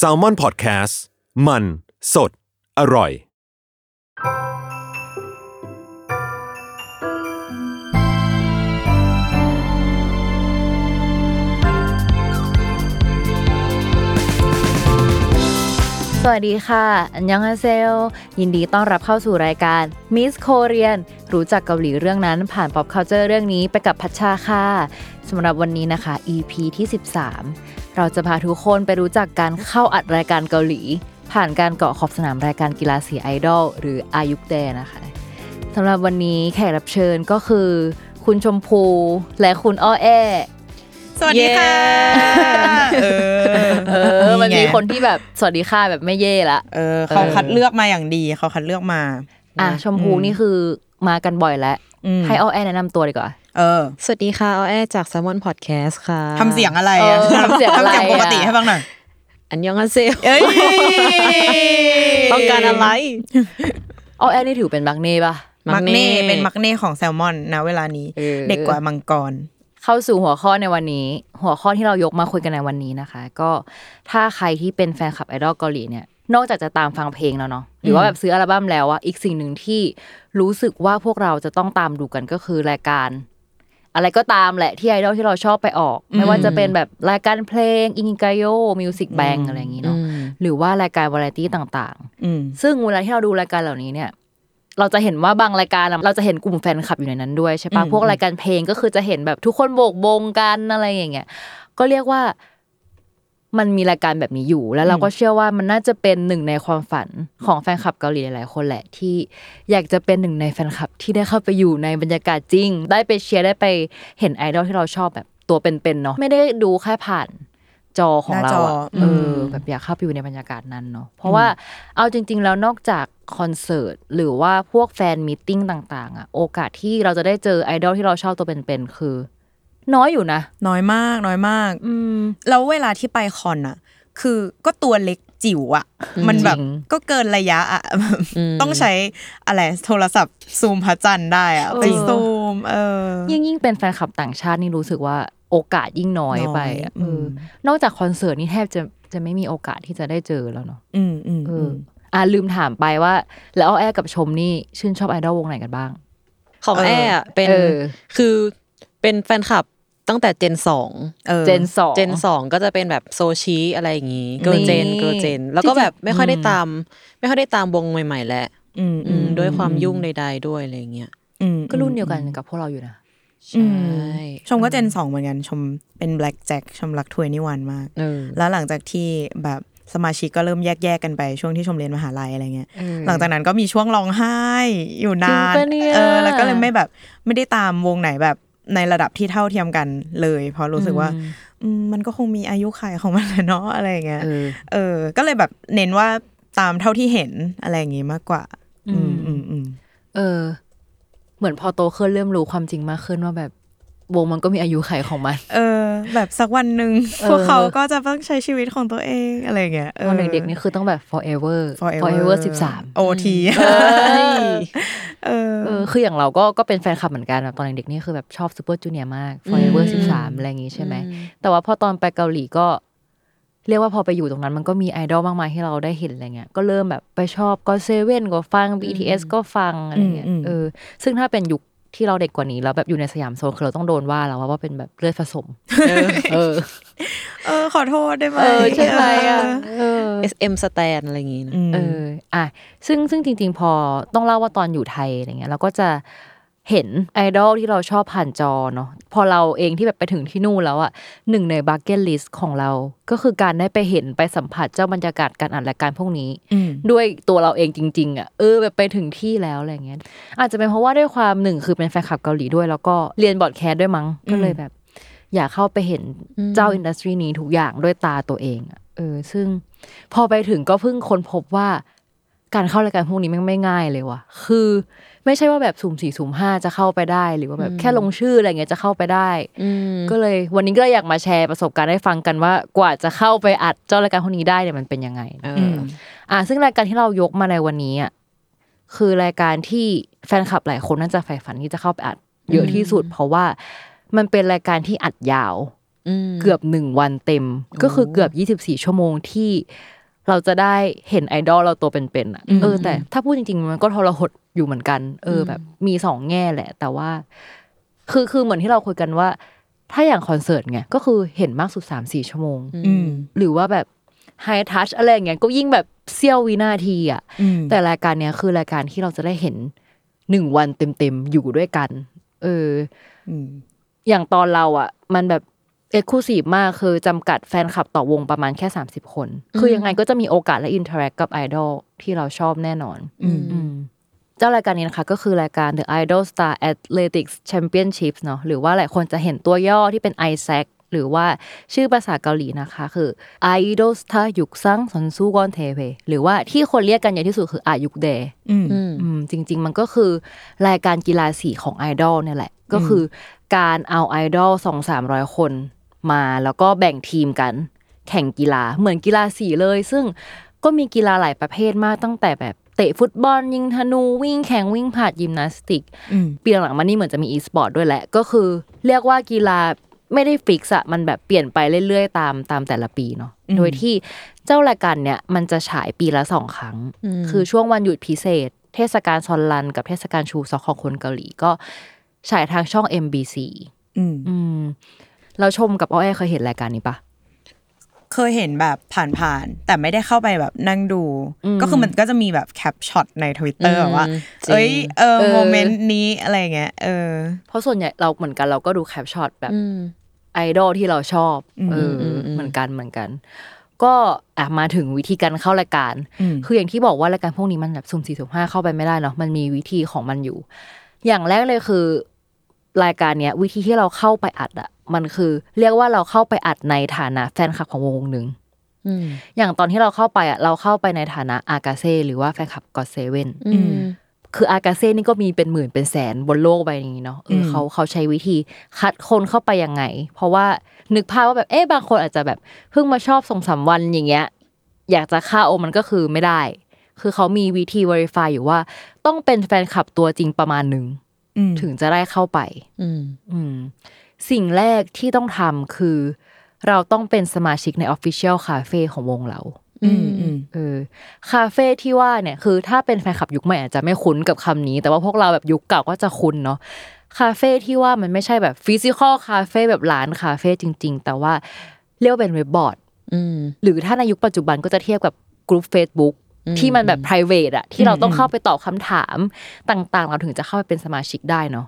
s a l ม o n PODCAST มัน สด อร่อย สวัสดีค่ะ อันยังฮาเซล ยินดีต้อนรับเข้าสู่รายการ Miss Korean รู้จักเกาหลีเรื่องนั้นผ่าน pop culture เรื่องนี้ไปกับพัชชาค่ะสำหรับวันนี้นะคะ EP ที่ 13 เราจะพาทุกคนไปรู้จักการเข้าอัดรายการเกาหลี ผ่านการเกาะขอบสนามรายการกีฬาสีไอดอลหรืออายุกเดนะคะสำหรับวันนี้แขกรับเชิญก็คือ คุณชมพูและคุณอ้อแอสวัสดีค่ะ เออ เออ มันมีไงคนที่แบบสวัสดีค่ะแบบไม่เย่ละ เออ เขาคัดเลือกมาอย่างดี เขาคัดเลือกมา อะชมพูนี่คือมากันบ่อยแล้วอืมให้อ้อแอแนะนำตัวดีกว่า เออ สวัสดีค่ะออแอจาก s ซ l m o n Podcast ค่ะทำเสียงอะไรอะเออทำเสียงอะไรอะทำเสียงปกติให้ฟังหน่อยอันยองอาเซลเอ้ยต้องการอะไรอ้อแอนี่ถือเป็นบักเน่ปะ มักเน่เป็นมักเน่ของแซลมอนนะเวลานี้ เออ เด็กกว่ามังกร เข้าสู่หัวข้อในวันนี้ หัวข้อที่เรายกมาคุยกันในวันนี้นะคะ ก็ถ้าใครที่เป็นแฟนคลับไอดอลเกาหลีเนี่ย นอกจากจะตามฟังเพลงแล้วเนาะหรือว่าแบบซื้ออัลบั้มแล้วอะอีกสิ่งหนึ่งที่รู้สึกว่าพวกเราจะต้องตามดูกันก็คือรายการ อะไรก็ตามแหละที่ไอดอลที่เราชอบไปออก ไม่ว่าจะเป็นแบบรายการเพลง Inkigayo Music Bank อะไรอย่างงี้เนาะหรือว่ารายการวาไรตี้ต่างอืมๆซึ่งเวลาที่เราดูรายการเหล่านี้เนี่ย เราจะเห็นว่าบางรายการอะเราจะเห็นกลุ่มแฟนคลับอยู่ในนั้นด้วยใช่ปะอืมพวกรายการเพลงก็คือจะเห็นแบบทุกคนโบกบงกันอะไรอย่างเงี้ยก็เรียกว่า มันมีรายการแบบนี้อยู่ แล้วเราก็เชื่อว่ามันน่าจะเป็นหนึ่งในความฝันของแฟนคลับเกาหลีหลายๆคนแหละที่อยากจะเป็นหนึ่งในแฟนคลับที่ได้เข้าไปอยู่ในบรรยากาศจริง ได้ไปเชียร์ได้ไปเห็นไอดอลที่เราชอบแบบตัวเป็นๆเนาะไม่ได้ดูแค่ผ่านจอของเราหน้าจออะอืเอมอแบบอยากเข้าไปอยู่ในบรรยากาศนั้นเนาะเพราะว่าเอาจริง ๆ แล้วนอกจากคอนเสิร์ตหรือว่าพวก fan meeting ต่าง ๆอะโอกาสที่เราจะได้เจอไอดอลที่เราชอบตัวเป็นๆคือ น้อยอยู่นะ น้อยมาก น้อยมาก อืมแล้วเวลาที่ไปคอนอะคือก็ตัวเล็กจิ๋วอะมันแบบจริงก็เกินระยะอะต้องใช้อะไรโทรศัพท์ซูมพระจันทร์ได้อะไปซูม เออ ยิ่งยิ่งเป็นแฟนคลับต่างชาตินี่รู้สึกว่าโอกาสยิ่งน้อยไปอะน้อยอืมเออนอกจากคอนเสิร์ตนี่แทบจะจะไม่มีโอกาสที่จะได้เจอแล้วเนาะอืมอืมเออือมอะลืมถามไปว่า แล้วอ้อแอกับชมนี่ชื่นชอบไอดอลวงไหนกันบ้าง ของเออแออะเป็นเออคือ เป็นแฟนคลับตั้งแต่ gen สองเออ gen สอง gen สองก็จะเป็นแบบโซชีอะไรอย่างงี้ Girl Gen นี่ Girl Gen แล้วก็จริงๆแบบไม่ค่อยได้ตาม ไม่ค่อยได้ตามวงใหม่ ๆแล้วอืมอืมด้วยความยุ่งใด ๆ ด้วยอะไรอย่างเงี้ยอืมก็รุ่นเดียวกันกับพวกเราอยู่นะใช่ชมก็ gen สองเหมือนกันชมเป็น Black Jack ชมรัก2NE1มากเออแล้วหลังจากที่แบบสมาชิกก็เริ่มแยกๆกันไปช่วงที่ชมเรียนมหาลัยอะไรเงี้ย หลังจากนั้นก็มีช่วงร้องไห้อยู่นานจริงปะเนี่ยเออแล้วก็เลยไม่แบบไม่ได้ตามวงไหนแบบ ในระดับที่เท่าเทียมกันเลย เพราะรู้สึกว่าอืมมันก็คงมีอายุขัยของมันแหละเนาะอะไรอย่างเงี้ยเออเออ ก็เลยแบบเน้นว่าตามเท่าที่เห็นอะไรอย่างงี้มากกว่า อืมอืมอืมเออ เหมือนพอโตขึ้นเริ่มรู้ความจริงมากขึ้นว่าแบบ วงมันก็มีอายุไขของมัน เออ แบบสักวันหนึ่งเออพวกเขาก็จะต้องใช้ชีวิตของตัวเองอะไรอย่างเงี้ยตอนเด็กๆนี่คือต้องแบบ forever forever สิบสาม OT เอ้ยเออเออคืออย่างเราก็ก็เป็นแฟนคลับเหมือนกันแบบตอนเด็กๆนี่คือแบบชอบ Super Junior มาก forever สิบสามอะไรอย่างงี้ใช่ไหม แต่ว่าพอตอนไปเกาหลีก็ เรียกว่าพอไปอยู่ตรงนั้นมันก็มีไอดอลมากมายที่เราได้เห็นอะไรเงี้ย ก็เริ่มแบบไปชอบ GOT7 ก็ฟัง BTS ก็ฟังอะไรเงี้ยอืมอืมเออซึ่งถ้าเป็นยุค ที่เราเด็กกว่านี้แล้วแบบอยู่ในสยามโซนคือเราต้องโดนว่าแล้วว่าเป็นแบบเลือดผสม เออ เออ ขอโทษได้ไหมเออใช่ไหมอะเออ SM Stan อะไรอย่างงี้นะมเออ อะซึ่งซึ่งจริง ๆ พอต้องเล่าว่าตอนอยู่ไทยอะไรเงี้ยเราก็จะ เห็นไอดอลที่เราชอบผ่านจอเนาะพอเราเองที่แบบไปถึงที่นู่นแล้วอะหนึ่งในบั c เก็ตลิสต์ของเรา ก็คือการได้ไปเห็นไปสัมผัสเจ้าบรรยากาศการอัดรายการพวกนี้อืมด้วยตัวเราเองจริง ๆอะเออแบบไปถึงที่แล้วอะไรเงี้ยอาจจะเป็นเพราะว่าด้วยความหนึ่งคือเป็นแฟนคลับเกาหลีด้วย แล้วก็เรียน broadcast ด้วยมั้งก็เลยแบบ อยากเข้าไปเห็นเจ้าอินดัสทรีนี้ทุกอย่างด้วยตาตัวเองอะเออ ซึ่งพอไปถึงก็เพิ่งค้นพบว่า การเข้ารายการพวกนี้แมันไม่ง่ายเลยว่ะ คือ ไม่ใช่ว่าแบบสุ่มสี่สุ่มห้าจะเข้าไปได้ หรือว่าแบบแค่ลงชื่ออะไรเงี้ยจะเข้าไปได้อืมก็เลยวันนี้ก็เลยอยากมาแชร์ประสบการณ์ให้ฟังกันว่ากว่าจะเข้าไปอัดเจ้ารายการพวกนี้ได้เนี่ยมันเป็นยังไงเออือมอ่า ซึ่งรายการที่เรายกมาในวันนี้อะคือรายการที่แฟนคลับหลายคนน่าจะใฝ่ฝันที่จะเข้าไปอัด เยอะที่สุด เพราะว่ามันเป็นรายการที่อัดยาวอืมเกือบหนึ่งวันเต็ม ก็คือเกือบยี่สิบสี่ชั่วโมงที่เราจะได้เห็นไอดอลเราตัวเป็นๆอะเออแต่ถ้าพูดจริงๆ มันก็ทรหด อยู่เหมือนกัน เออ แบบมีสองแง่แหละ แต่ว่า คือคือเหมือนที่เราคุยกันว่า ถ้าอย่างคอนเสิร์ตไงก็คือเห็นมากสุดสามสี่ชั่วโมงอืมหรือว่าแบบไฮทัชอะไรอย่างเงี้ยก็ยิ่งแบบเสี้ยววินาทีอะอืมแต่รายการเนี้ยคือรายการที่เราจะได้เห็นหนึ่งวันเต็มๆอยู่ด้วยกัน เอออืมอย่างตอนเราอะ มันแบบ exclusive มากคือจำกัดแฟนคลับต่อวงประมาณแค่30คน คือยังไงก็จะมีโอกาสและ interact กับไอดอลที่เราชอบแน่นอน อืมอืมเจ้ารายการนี้นะคะก็คือรายการ The Idol Star Athletics Championships เนาะหรือว่าหลายคนจะเห็นตัวย่อที่เป็น ISAC หรือว่าชื่อภาษาเกาหลีนะคะ คือ Idol Star 육상 선수권대หรือว่าที่คนเรียกกันเยอะที่สุดคือ아육대อืมอืมอืมจริง ๆ มันก็คือรายการกีฬาสีของไอดอลเนี่ยแหละ ก็คือการเอาไอดอลสองสามร้อยคนมาแล้วก็แบ่งทีมกัน แข่งกีฬาเหมือนกีฬาสีเลย ซึ่งก็มีกีฬาหลายประเภทมากตั้งแต่แบบ เตะฟุตบอล ยิงธนูวิ่งแข่งวิ่งผลัดยิมนาสติกอืมปีหลังๆมานี่เหมือนจะมีอีสปอร์ตด้วยแหละ ก็คือ เรียกว่ากีฬาไม่ได้ fix อะมันแบบเปลี่ยนไปเรื่อยๆ ตามตามแต่ละปีเนาะอืมโดยที่เจ้ารายการเนี่ยมันจะฉายปีละสองครั้ง คือช่วงวันหยุดพิเศษ เทศกาลซอลลัล กับเทศกาลชูซอกของคนเกาหลีก็ฉายทางช่อง MBC อืมอืมเราชมกับอ้อยเคยเห็นรายการนี้ปะ เคยเห็นแบบผ่านๆแต่ไม่ได้เข้าไปแบบนั่งดูอืมก็คือมันก็จะมีแบบ cap shot ในทวิตเตอร์อืมแบบว่าจริงเอ้ยเออเออ moment นี้อะไรเงี้ยเออ เพราะส่วนใหญ่เราเหมือนกันเราก็ดูแคปช็อตแบบอืมไอดอลที่เราชอบอืมเอออมอืมเหมือนกันเหมือนกัน ก็อะมาถึงวิธีการเข้ารายการอืมคืออย่างที่บอกว่ารายการพวกนี้มันแบบสุ่มสี่สุ่มห้าเข้าไปไม่ได้เนาะมันมีวิธีของมันอยู่ อย่างแรกเลยคือ รายการเนี้ยวิธีที่เราเข้าไปอัดอะมันคือ เรียกว่าเราเข้าไปอัดในฐานะแฟนคลับของวงวงหนึ่งอืมอย่างตอนที่เราเข้าไปอะเราเข้าไปในฐานะอากาเซ่หรือว่าแฟนคลับกอดเซเว่นอืมคืออากาเซ่นี่ก็มีเป็นหมื่นเป็นแสนบนโลกใบนี้เนาะเอออืมเขาเขาใช้วิธีคัดคนเข้าไปยังไง เพราะว่านึกภาพว่าแบบเอ๊ะบางคนอาจจะแบบเพิ่งมาชอบสองสามวันอย่างเงี้ย อยากจะเข้ามันก็คือไม่ได้ คือเขามีวิธี verify อยู่ว่า ต้องเป็นแฟนคลับตัวจริงประมาณหนึ่งอืม ถึงจะได้เข้าไปอืมอืมสิ่งแรกที่ต้องทำคือ เราต้องเป็นสมาชิกใน Official Cafe ของวงเราอืมอืมเออคาเฟ่ที่ว่าเนี่ยคือถ้าเป็นแฟนคลับยุคใหม่อาจจะไม่คุ้นกับคำนี้ แต่ว่าพวกเราแบบยุคเก่าก็จะคุ้นเนาะคาเฟ่ที่ว่ามันไม่ใช่แบบ physical คาเฟ่แบบร้านคาเฟ่จริง ๆ แต่ว่าเรียกว่าเป็นเว็บบอร์ดอืมหรือถ้าในยุคปัจจุบันก็จะเทียบกับกลุ่ม Facebook อืม ที่มันแบบ p r i v a t อะที่เราต้องอืมเข้าไปตอบคำถามต่างๆ เราถึงจะเข้าไปเป็นสมาชิกได้เนาะ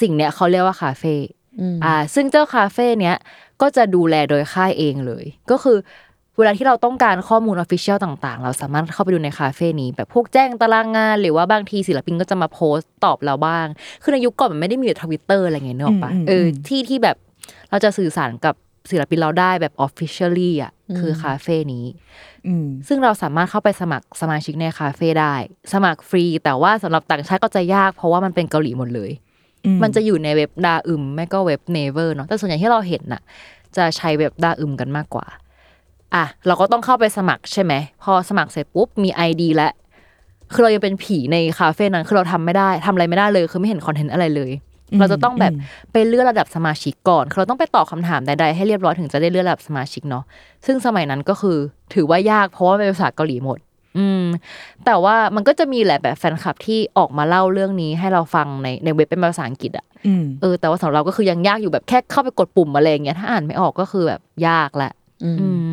สิ่งเนี้ยเขาเรียกว่าคาเฟ่อืมอ่า ซึ่งเจ้าคาเฟ่เนี้ยก็จะดูแลโดยค่ายเองเลย ก็คือเวลาที่เราต้องการข้อมูล official ต่าง ๆ เราสามารถเข้าไปดูในคาเฟ่นี้ แบบพวกแจ้งตารางงาน หรือว่าบางทีศิลปินก็จะมาโพสต์ตอบเราบ้าง คือในยุคก่อนมันไม่ได้มีทวิตเตอร์อะไรเงี้ยนึกออกปะอืมอืมเอออมที่ที่แบบเราจะสื่อสารกับศิลปินเราได้แบบ officially อะ คือคาเฟ่นี้อืมซึ่งเราสามารถเข้าไปสมัครสมาชิกในคาเฟ่ได้ สมัครฟรี แต่ว่าสำหรับต่างชาติก็จะยาก เพราะว่ามันเป็นเกาหลีหมดเลยอืมมันจะอยู่ในเว็บดาอึมไม่ก็เว็บเนเวอร์เนาะแต่ส่วนใหญ่ที่เราเห็นน่ะ จะใช้เว็บดาอึมกันมากกว่า อะ เราก็ต้องเข้าไปสมัครใช่ไหม พอสมัครเสร็จปุ๊บมี ID แล้วคือเรายังเป็นผีในคาเฟ่นั้นคือเราทำไม่ได้ทำอะไรไม่ได้เลย คือไม่เห็นคอนเทนต์อะไรเลย เราจะต้องแบบไปเลื่อนระดับสมาชิกก่อนคือเราต้องไปตอบคำถามใดๆให้เรียบร้อยถึงจะได้เลื่อนระดับสมาชิกเนาะซึ่งสมัยนั้นก็คือถือว่ายากเพราะว่าเป็นภาษาเกาหลีหมด อืม แต่ว่ามันก็จะมีแหละแบบแฟนคลับที่ออกมาเล่าเรื่องนี้ให้เราฟังในในเว็บเป็นภาษาอังกฤษอะอืมเออแต่ว่าสำหรับเราก็คือยังยากอยู่แบบแค่เข้าไปกดปุ่มอะไรอย่างเงี้ยถ้าอ่านไม่ออกก็คือแบบยากแหละ อืมอืม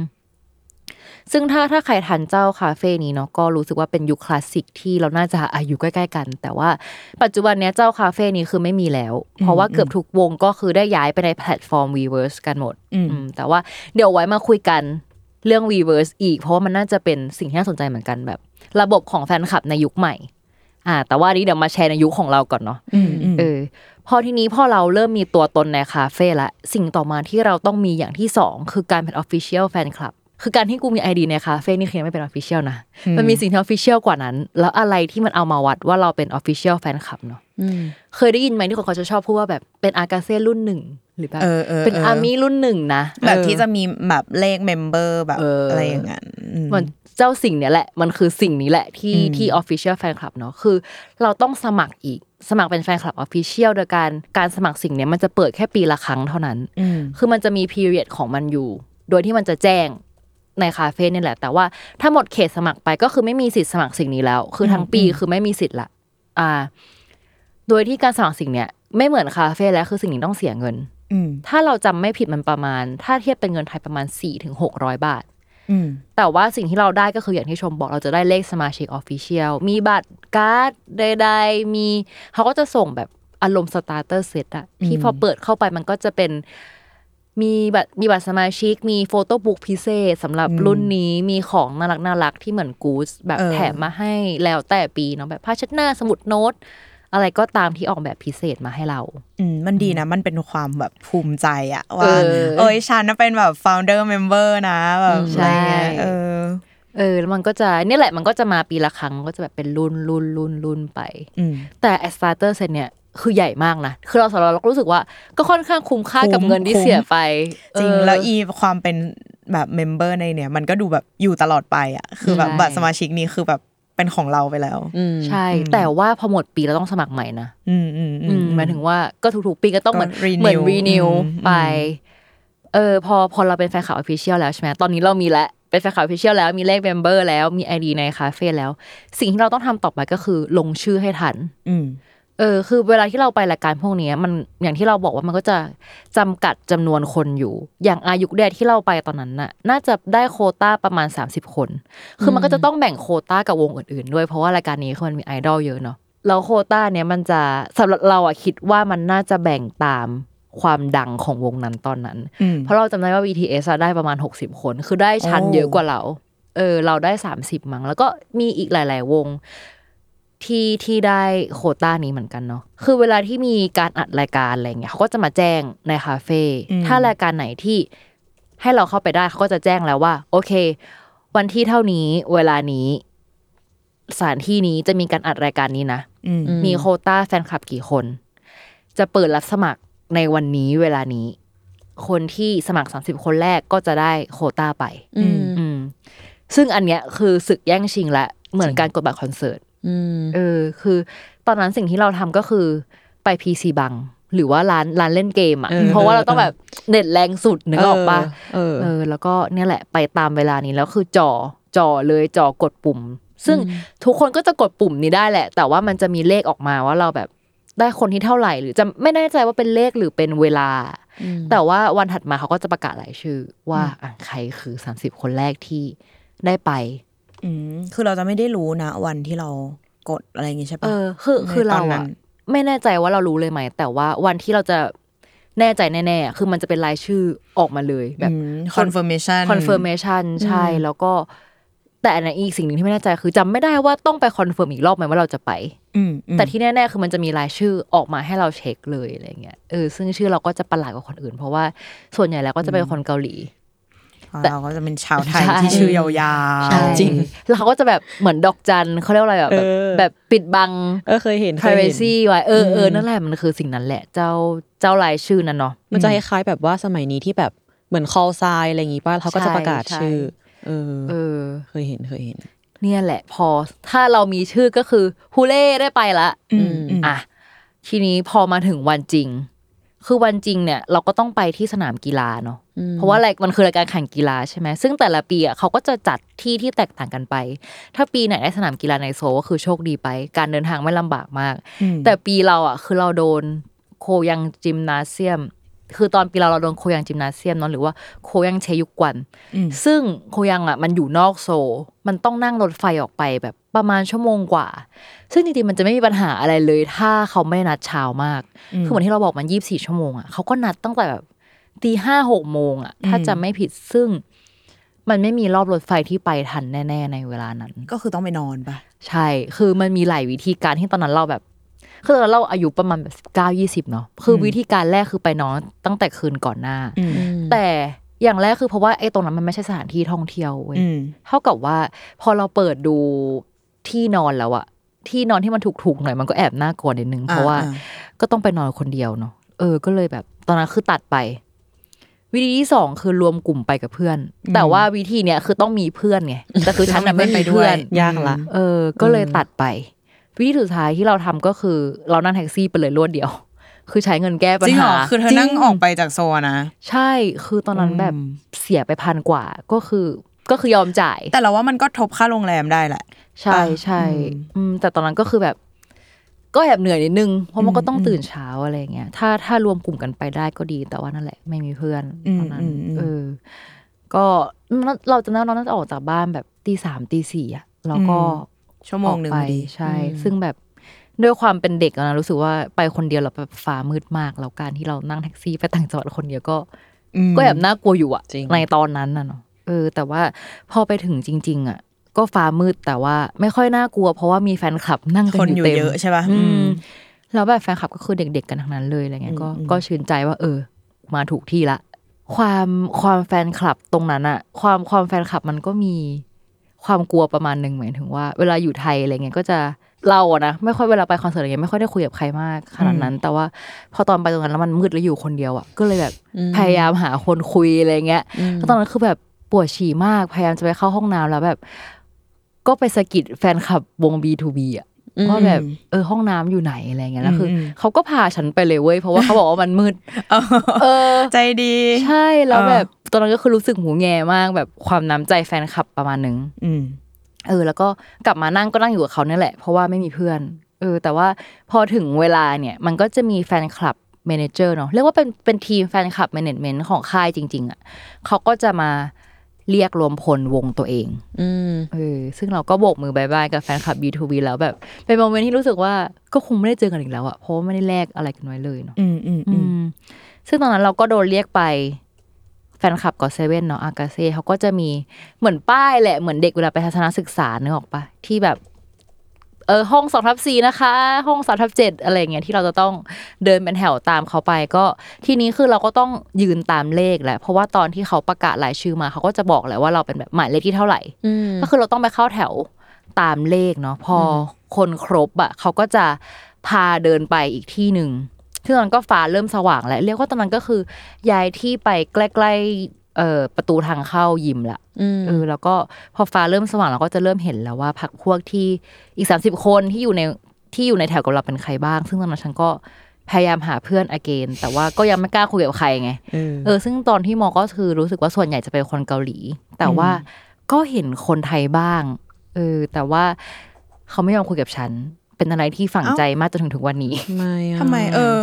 ซึ่งถ้าถ้าใครทันเจ้าคาเฟ่นี้เนาะก็รู้สึกว่าเป็นยุคคลาสสิกที่เราน่าจะอายุใกล้ๆกัน แต่ว่าปัจจุบันเนี้ยเจ้าคาเฟ่นี้คือไม่มีแล้ว เพราะว่าเกือบทุกวงก็คือได้ย้ายไปในแพลตฟอร์ม Weverse กันหมดอืมอืมแต่ว่าเดี๋ยวไว้มาคุยกันเรื่อง Weverse อีก เพราะว่ามันน่าจะเป็นสิ่งที่น่าสนใจเหมือนกันแบบ ระบบของแฟนคลับในยุคใหม่อ่าแต่ว่าอันนี้เดี๋ยวมาแชร์ในยุคของเราก่อนเนาะอืมอืมเออพพอทีนี้พอเราเริ่มมีตัวตนในคาเฟ่ละสิ่งต่อมาที่เราต้องมีอย่างที่สองคือการเป็น Official Fan Club คือการที่กูมีไอดีในคาเฟ่นี่คือยังไม่เป็น Official นะ มันมีสิ่งที่ Official กว่านั้น แล้วอะไรที่มันเอามาวัดว่าเราเป็น Official Fan Club เนาะอืมเคยได้ยินไหมที่คนเขาจะชอบพูดว่าแบบเป็นอากาเซ่รุ่นหนึ่งหรือแบบเออเออเป็นเออ ARMY รุ่นหนึ่งนะแบบเออที่จะมีแบบเลข member แบบเออออะไรอย่างนั้นอืมเหมือนเจ้าสิ่งเนี้ยแหละมันคือสิ่งนี้แหละที่อืมที่ Official Fan Club เนาะคือ เราต้องสมัครอีกสมัครเป็นแฟนคลับ Official โดยการการสมัครสิ่งเนี้ยมันจะเปิดแค่ปีละครั้งเท่านั้นอืมคือมันจะมี period ของมันอยู่ โดยที่มันจะแจ้ง ในคาเฟ่นี่แหละ แต่ว่าถ้าหมดเขตสมัครไปก็คือไม่มีสิทธิ์สมัครสิ่งนี้แล้ว คือทั้งปีคือไม่มีสิทธิ์ละอ่า โดยที่การสมัครสิ่งเนี้ยไม่เหมือนคาเฟ่แล้วคือสิ่งนี้ต้องเสียเงินอืมถ้าเราจำไม่ผิดมันประมาณ ถ้าเทียบเป็นเงินไทยประมาณสี่ถึงหกบาทอืมแต่ว่าสิ่งที่เราได้ก็คืออย่างที่ชมบอกเราจะได้เลขสมาชิก official มีบัตรการ์ดใดๆมีเขาก็จะส่งแบบอารมณ์ starter set อะที่พอเปิดเข้าไปมันก็จะเป็น มีบัตรมีบัตรสมาชิก มี photobook พิเศษสำหรับรุ่นนี้มีของน่ารักน่ารักที่เหมือนกู๊ดแบบเออแถมมาให้แล้วแต่ปีเนาะแบบผ้าเช็ดหน้าสมุดโน้ตอะไรก็ตามที่ออกแบบพิเศษมาให้เรา อืมมันดีนะ มันเป็นความแบบภูมิใจอะว่าเออเอ้ยฉันน่ะเป็นแบบ founder member นะแบบใช่อะไรเงี้ยเออเออแล้วมันก็จะเนี่ยแหละมันก็จะมาปีละครั้งก็จะแบบเป็นรุ่นรุ่นรุ่นรุ่นไปอืมแต่แอสตาร์เตอร์เซตเนี่ย คือใหญ่มากนะคือเราสำหรับเราก็รู้สึกว่า ก็ค่อนข้างคุ้มค่ากับคุ้มเงินที่คุ้มเสียไป จริงเออแล้วอีความเป็นแบบ member ในเนี่ย มันก็ดูแบบอยู่ตลอดไปอะคือแบบใช่บัตรสมาชิกนี้คือแบบเป็นของเราไปแล้วอืมใช่ แต่ว่าพอหมดปีเราต้องสมัครใหม่นะอืมอืมอือืมมหมายถึงว่าก็ทุกๆปีก็ต้องเหมือนก็ renew เหมือน renew อืมไปเออพอพอเราเป็นแฟนคลับ official แล้วใช่ไหมตอนนี้เรามีแล้วเป็นแฟนคลับ official แล้วมีเลข member แล้วมี ID ในคาเฟ่แล้ว สิ่งที่เราต้องทำต่อไปก็คือลงชื่อให้ทัน อืม เออคือเวลาที่เราไปรายการพวกเนี้ยมันอย่างที่เราบอกว่ามันก็จะจำกัดจำนวนคนอยู่ อย่างอายุเดที่เราไปตอนนั้นน่ะ น่าจะได้โควต้าประมาณ 30 คน คือมันก็จะต้องแบ่งโควต้ากับวงอื่นๆ ด้วยเพราะว่ารายการนี้คือมันมีไอดอลเยอะเนาะแล้วโควต้าเนี้ยมันจะสำหรับเราอะคิดว่ามันน่าจะแบ่งตามความดังของวงนั้นตอนนั้นอืมเพราะเราจำได้ว่า BTS อะได้ประมาณ 60 คน คือได้ชั้นโอ้เยอะกว่าเราเออเราได้ 30 มั้งแล้วก็มีอีกหลาย ๆ วง ที่ที่ได้โควต้านี้เหมือนกันเนาะคือเวลาที่มีการอัดรายการอะไรเงี้ยเขาก็จะมาแจ้งในคาเฟ่ถ้ารายการไหนที่ให้เราเข้าไปได้เขาก็จะแจ้งแล้วว่า โอเค วันที่เท่านี้เวลานี้สถานที่นี้จะมีการอัดรายการนี้นะอืมมีโควต้าแฟนคลับกี่คน จะเปิดรับสมัครในวันนี้เวลานี้ คนที่สมัคร30คนแรกก็จะได้โควต้าไป อืมอืมซึ่งอันเนี้ยคือศึกแย่งชิงและเหมือนการกดบัตรคอนเสิร์ตอืม เออ คือ ตอนนั้นสิ่งที่เราทำก็คือไปพีซีบัง หรือว่าร้านร้านเล่นเกมอะเออเพราะว่าเราต้องแบบเน็ตแรงสุดนึกออกปะเออเออแล้วก็เนี่ยแหละไปตามเวลานี้แล้วคือจ่อจ่อเลยจ่อกดปุ่ม ซึ่งทุกคนก็จะกดปุ่มนี้ได้แหละ แต่ว่ามันจะมีเลขออกมาว่าเราแบบได้คนที่เท่าไหร่ หรือจะไม่แน่ใจว่าเป็นเลขหรือเป็นเวลา แต่ว่าวันถัดมาเขาก็จะประกาศรายชื่อ ว่าอะใครคือ30คนแรกที่ได้ไป อืมคือเราจะไม่ได้รู้นะวันที่เรากดอะไรอย่างงี้ใช่เอปะอคือในคือเราตอนนั้อะนไม่แน่ใจว่าเรารู้เลยไหม แต่ว่าวันที่เราจะแน่ใจแน่ๆอะคือมันจะเป็นรายชื่อออกมาเลยแบบอืม confirmation confirmation ใช่แล้วก็ แต่อันนั้นอีกสิ่งหนึ่งที่ไม่แน่ใจคือจำไม่ได้ว่าต้องไป confirm อีกรอบไหมว่าเราจะไปอืมอืมแต่ที่แน่ๆคือมันจะมีรายชื่อออกมาให้เราเช็คเลยอะไรเงี้ยเออซึ่งชื่อเราก็จะประหลาดกว่าคนอื่น เพราะว่าส่วนใหญ่แล้วก็จะเป็นคนเกาหลีแต่ เราก็จะเป็นชาวไทยใช่ที่ชื่อยาวๆใช่จริงแล้วเขาก็จะแบบเหมือนดอกจันเขาเรียกว่าอะไรแบบเออแบบปิดบังเออเคยเห็นเคยเห็น privacy ไว้เออเออนั่นแหละมันคือสิ่งนั้นแหละ เจ้าเจ้ารายชื่อนั้นเนาะมันจะคล้ายๆแบบว่าสมัยนี้ที่แบบเหมือน call sign อะไรอย่างงี้ป่ะเขาก็จะประกาศใช่ชื่อ เออเออ เคยเห็นเคยเห็น เนี่ยแหละ พอถ้าเรามีชื่อก็คือฮูเล่ได้ไปละอืมอืมอะทีนี้พอมาถึงวันจริง คือวันจริงเนี่ยเราก็ต้องไปที่สนามกีฬาเนาะเพราะว่าอะไรมันคือรายการแข่งกีฬาใช่ไหมซึ่งแต่ละปีอะเขาก็จะจัดที่ที่แตกต่างกันไป ถ้าปีไหนได้สนามกีฬาในโซลก็คือโชคดีไป การเดินทางไม่ลำบากมาก แต่ปีเราอะคือเราโดนโคยังจิมนาเซียม คือตอนปีเราเราโดนโคยังจิมนาเซียมเนาะหรือว่าโคยังเชยุกวัน ซึ่งโคยังอะมันอยู่นอกโซลมันต้องนั่งรถไฟออกไปแบบประมาณชั่วโมงกว่า ซึ่งจริงๆมันจะไม่มีปัญหาอะไรเลย ถ้าเขาไม่นัดเช้ามาก คือเหมือนที่เราบอกมันยี่บสี่ชั่วโมงอะเขาก็นัดตั้งแต่แบบตีห้าหกโมงอะ ถ้าจะไม่ผิดซึ่งมันไม่มีรอบรถไฟที่ไปทันแน่ ๆ ในเวลานั้น ก็คือต้องไปนอนปะใช่ คือมันมีหลายวิธีการที่ตอนนั้นเราแบบ คือตอนนั้นเราอายุประมาณแบบสิบเก้ายี่สิบเนาะคือวิธีการแรกคือไปนอนตั้งแต่คืนก่อนหน้าอืมแต่อย่างแรกคือเพราะว่าไอ้ตรงนั้นมันไม่ใช่สถานที่ท่องเที่ยวเว้ยอืมเท่ากับว่า พอเราเปิดดูที่นอนแล้วอะที่นอนที่มันถูกๆหน่อยมันก็แอบน่ากลัวนิดนึงเพราะว่าอ่าก็ต้องไปนอนคนเดียวเนาะเออ ก็เลยแบบ ตอนนั้นคือตัดไป วิธีที่สองคือรวมกลุ่มไปกับเพื่อน แต่ว่าวิธีเนี้ยคือต้องมีเพื่อนไงแต่คือฉันน่ะไม่มีเพื่อนยากละเออ ก็เลยตัดไป วิธีสุดท้ายที่เราทำก็คือ เรานั่งแท็กซี่ไปเลยรวดเดียว คือใช้เงินแก้ปัญจริงเหรหาอคือเธอนั่งออกไปจากโซนนะใช่คือตอนนั้นแบบอืมเสียไปพันกว่าก็คือก็คือยอมจ่าย แต่เราว่ามันก็ทบค่าโรงแรมได้แหละ ใช่อะใช่อืมอืมแต่ตอนนั้นก็คือแบบ ก็แอบเหนื่อยนิดนึง เพราะมันก็ต้องอืมตื่นเช้าอะไรเงี้ย ถ้าถ้ารวมกลุ่มกันไปได้ก็ดี แต่ว่านั่นแหละ ไม่มีเพื่อนอืมตอนนั้นอืมอืมเออ ก็เราจะนั่งเราน่าจะออกจากบ้านแบบตีสามตีสี่อะแล้วก็ ชั่วโมงหนึ่งออกพไปอดีใช่อืมซึ่งแบบด้วยความเป็นเด็กอะนะรู้สึกว่าไปคนเดียวเราแบบฟ้ามืดมาก แล้วการที่เรานั่งแท็กซี่ไปต่างจังหวัดคนเดียวก็มก็แอบน่ากลัวอยู่อะจริงในตอนนั้นน่ะเนาะเออ แต่ว่าพอไปถึงจริง ๆอะก็ฟ้ามืดแต่ว่าไม่ค่อยน่ากลัว เพราะว่ามีแฟนคลับนั่งกันคนออยู่ยู่เต็มเยอะใช่ป่ะอือืมมแล้วแบบแฟนคลับก็คือเด็ก ๆ กันทั้งนั้นเลยอะไรเงี้ยก็อืมก็ชื่นใจว่า เออ มาถูกที่ละ ความความแฟนคลับตรงนั้นอะความความแฟนคลับมันก็มี ความกลัวประมาณหนึ่งหมายถึงว่า เวลาอยู่ไทยอะไรเงี้ยก็จะเราอะนะไม่ค่อยเวลาไปคอนเสิร์ตอะไรเงี้ยไม่ค่อยได้คุยกับใครมากขนาดนั้น แต่ว่าพอตอนไปตรงนั้นแล้วมันมืดแล้วอยู่คนเดียวอะก็เลยแบบพยายามหาคนคุยอะไรเงี้ยแล้วตอนนั้นคือแบบปวดฉี่มากพยายามจะไปเข้าห้องน้ำแล้วแบบ ก็ไปสะกิดแฟนคลับวง B2B อะว่าแบบเออห้องน้ำอยู่ไหนอะไรเงี้ยแล้วคืออมเขาก็พาฉันไปเลยเว้ยเพราะว่าเขาบอกว่ามันมืดเออใจดี ใช่แล้วเออแบบ ตอนนั้นก็คือรู้สึกหูแง่มากแบบความน้ำใจแฟนคลับประมาณหนึ่งอืมเออ แล้วก็กลับมานั่งก็นั่งอยู่กับเขาเนี่ยแหละ เพราะว่าไม่มีเพื่อน เออ แต่ว่าพอถึงเวลาเนี่ย มันก็จะมีแฟนคลับ manager เนาะเรียกว่าเป็นเป็นทีมแฟนคลับ management ของค่ายจริง ๆ อะเขาก็จะมาเรียกรวมพลวงตัวเอง อืมเออ ซึ่งเราก็โบกมือ bye bye กับแฟนคลับ B2B แล้วแบบ เป็น moment ที่รู้สึกว่าก็คงไม่ได้เจอกันอีกแล้วอะเพราะว่าไม่ได้แลกอะไรกันไว้เลยเนาะ อืมอืมอือืมมซึ่งตอนนั้นเราก็โดนเรียกไป แฟนคลับ GOT7เนาะอากาเซ่เขาก็จะมีเหมือนป้ายแหละเหมือนเด็กเวลาไปทัศนศึกษานึกออกปะที่แบบเออห้องสองทับสี่นะคะ ห้องสามทับเจ็ดอะไรเงี้ยที่เราจะต้องเดินเป็นแถวตามเขาไปก็ทีนี้คือเราก็ต้องยืนตามเลขแหละ เพราะว่าตอนที่เขาประกาศรายชื่อมาเขาก็จะบอกแหละว่าเราเป็นแบบหมายเลขที่เท่าไหร่อืมก็คือเราต้องไปเข้าแถวตามเลขเนาะพออคนครบอะเขาก็จะพาเดินไปอีกที่หนึ่ง ซึ่งตอนนั้นก็ฟ้าเริ่มสว่างแล้วเรียกว่าตอนนั้นก็คือย้ายที่ไปใกล้ๆเอ่อประตูทางเข้ายิมละอืมเออแล้วก็พอฟ้าเริ่มสว่างเราก็จะเริ่มเห็นแล้วว่าพักพวกที่อีกสามสิบคนที่อยู่ในที่อยู่ในแถวกับเราเป็นใครบ้าง ซึ่งตอนนั้นฉันก็พยายามหาเพื่อนอเกนแต่ว่าก็ยังไม่กล้าคุยกับใครไงเออเออซึ่งตอนที่มอก็คือรู้สึกว่าส่วนใหญ่จะเป็นคนเกาหลี แต่ว่าก็เห็นคนไทยบ้างเออแต่ว่าเขาไม่ยอมคุยกับฉัน เป็นอะไรที่ฝังใจมากจนถึงถึงวันนี้ทำไมอะทำไม เออ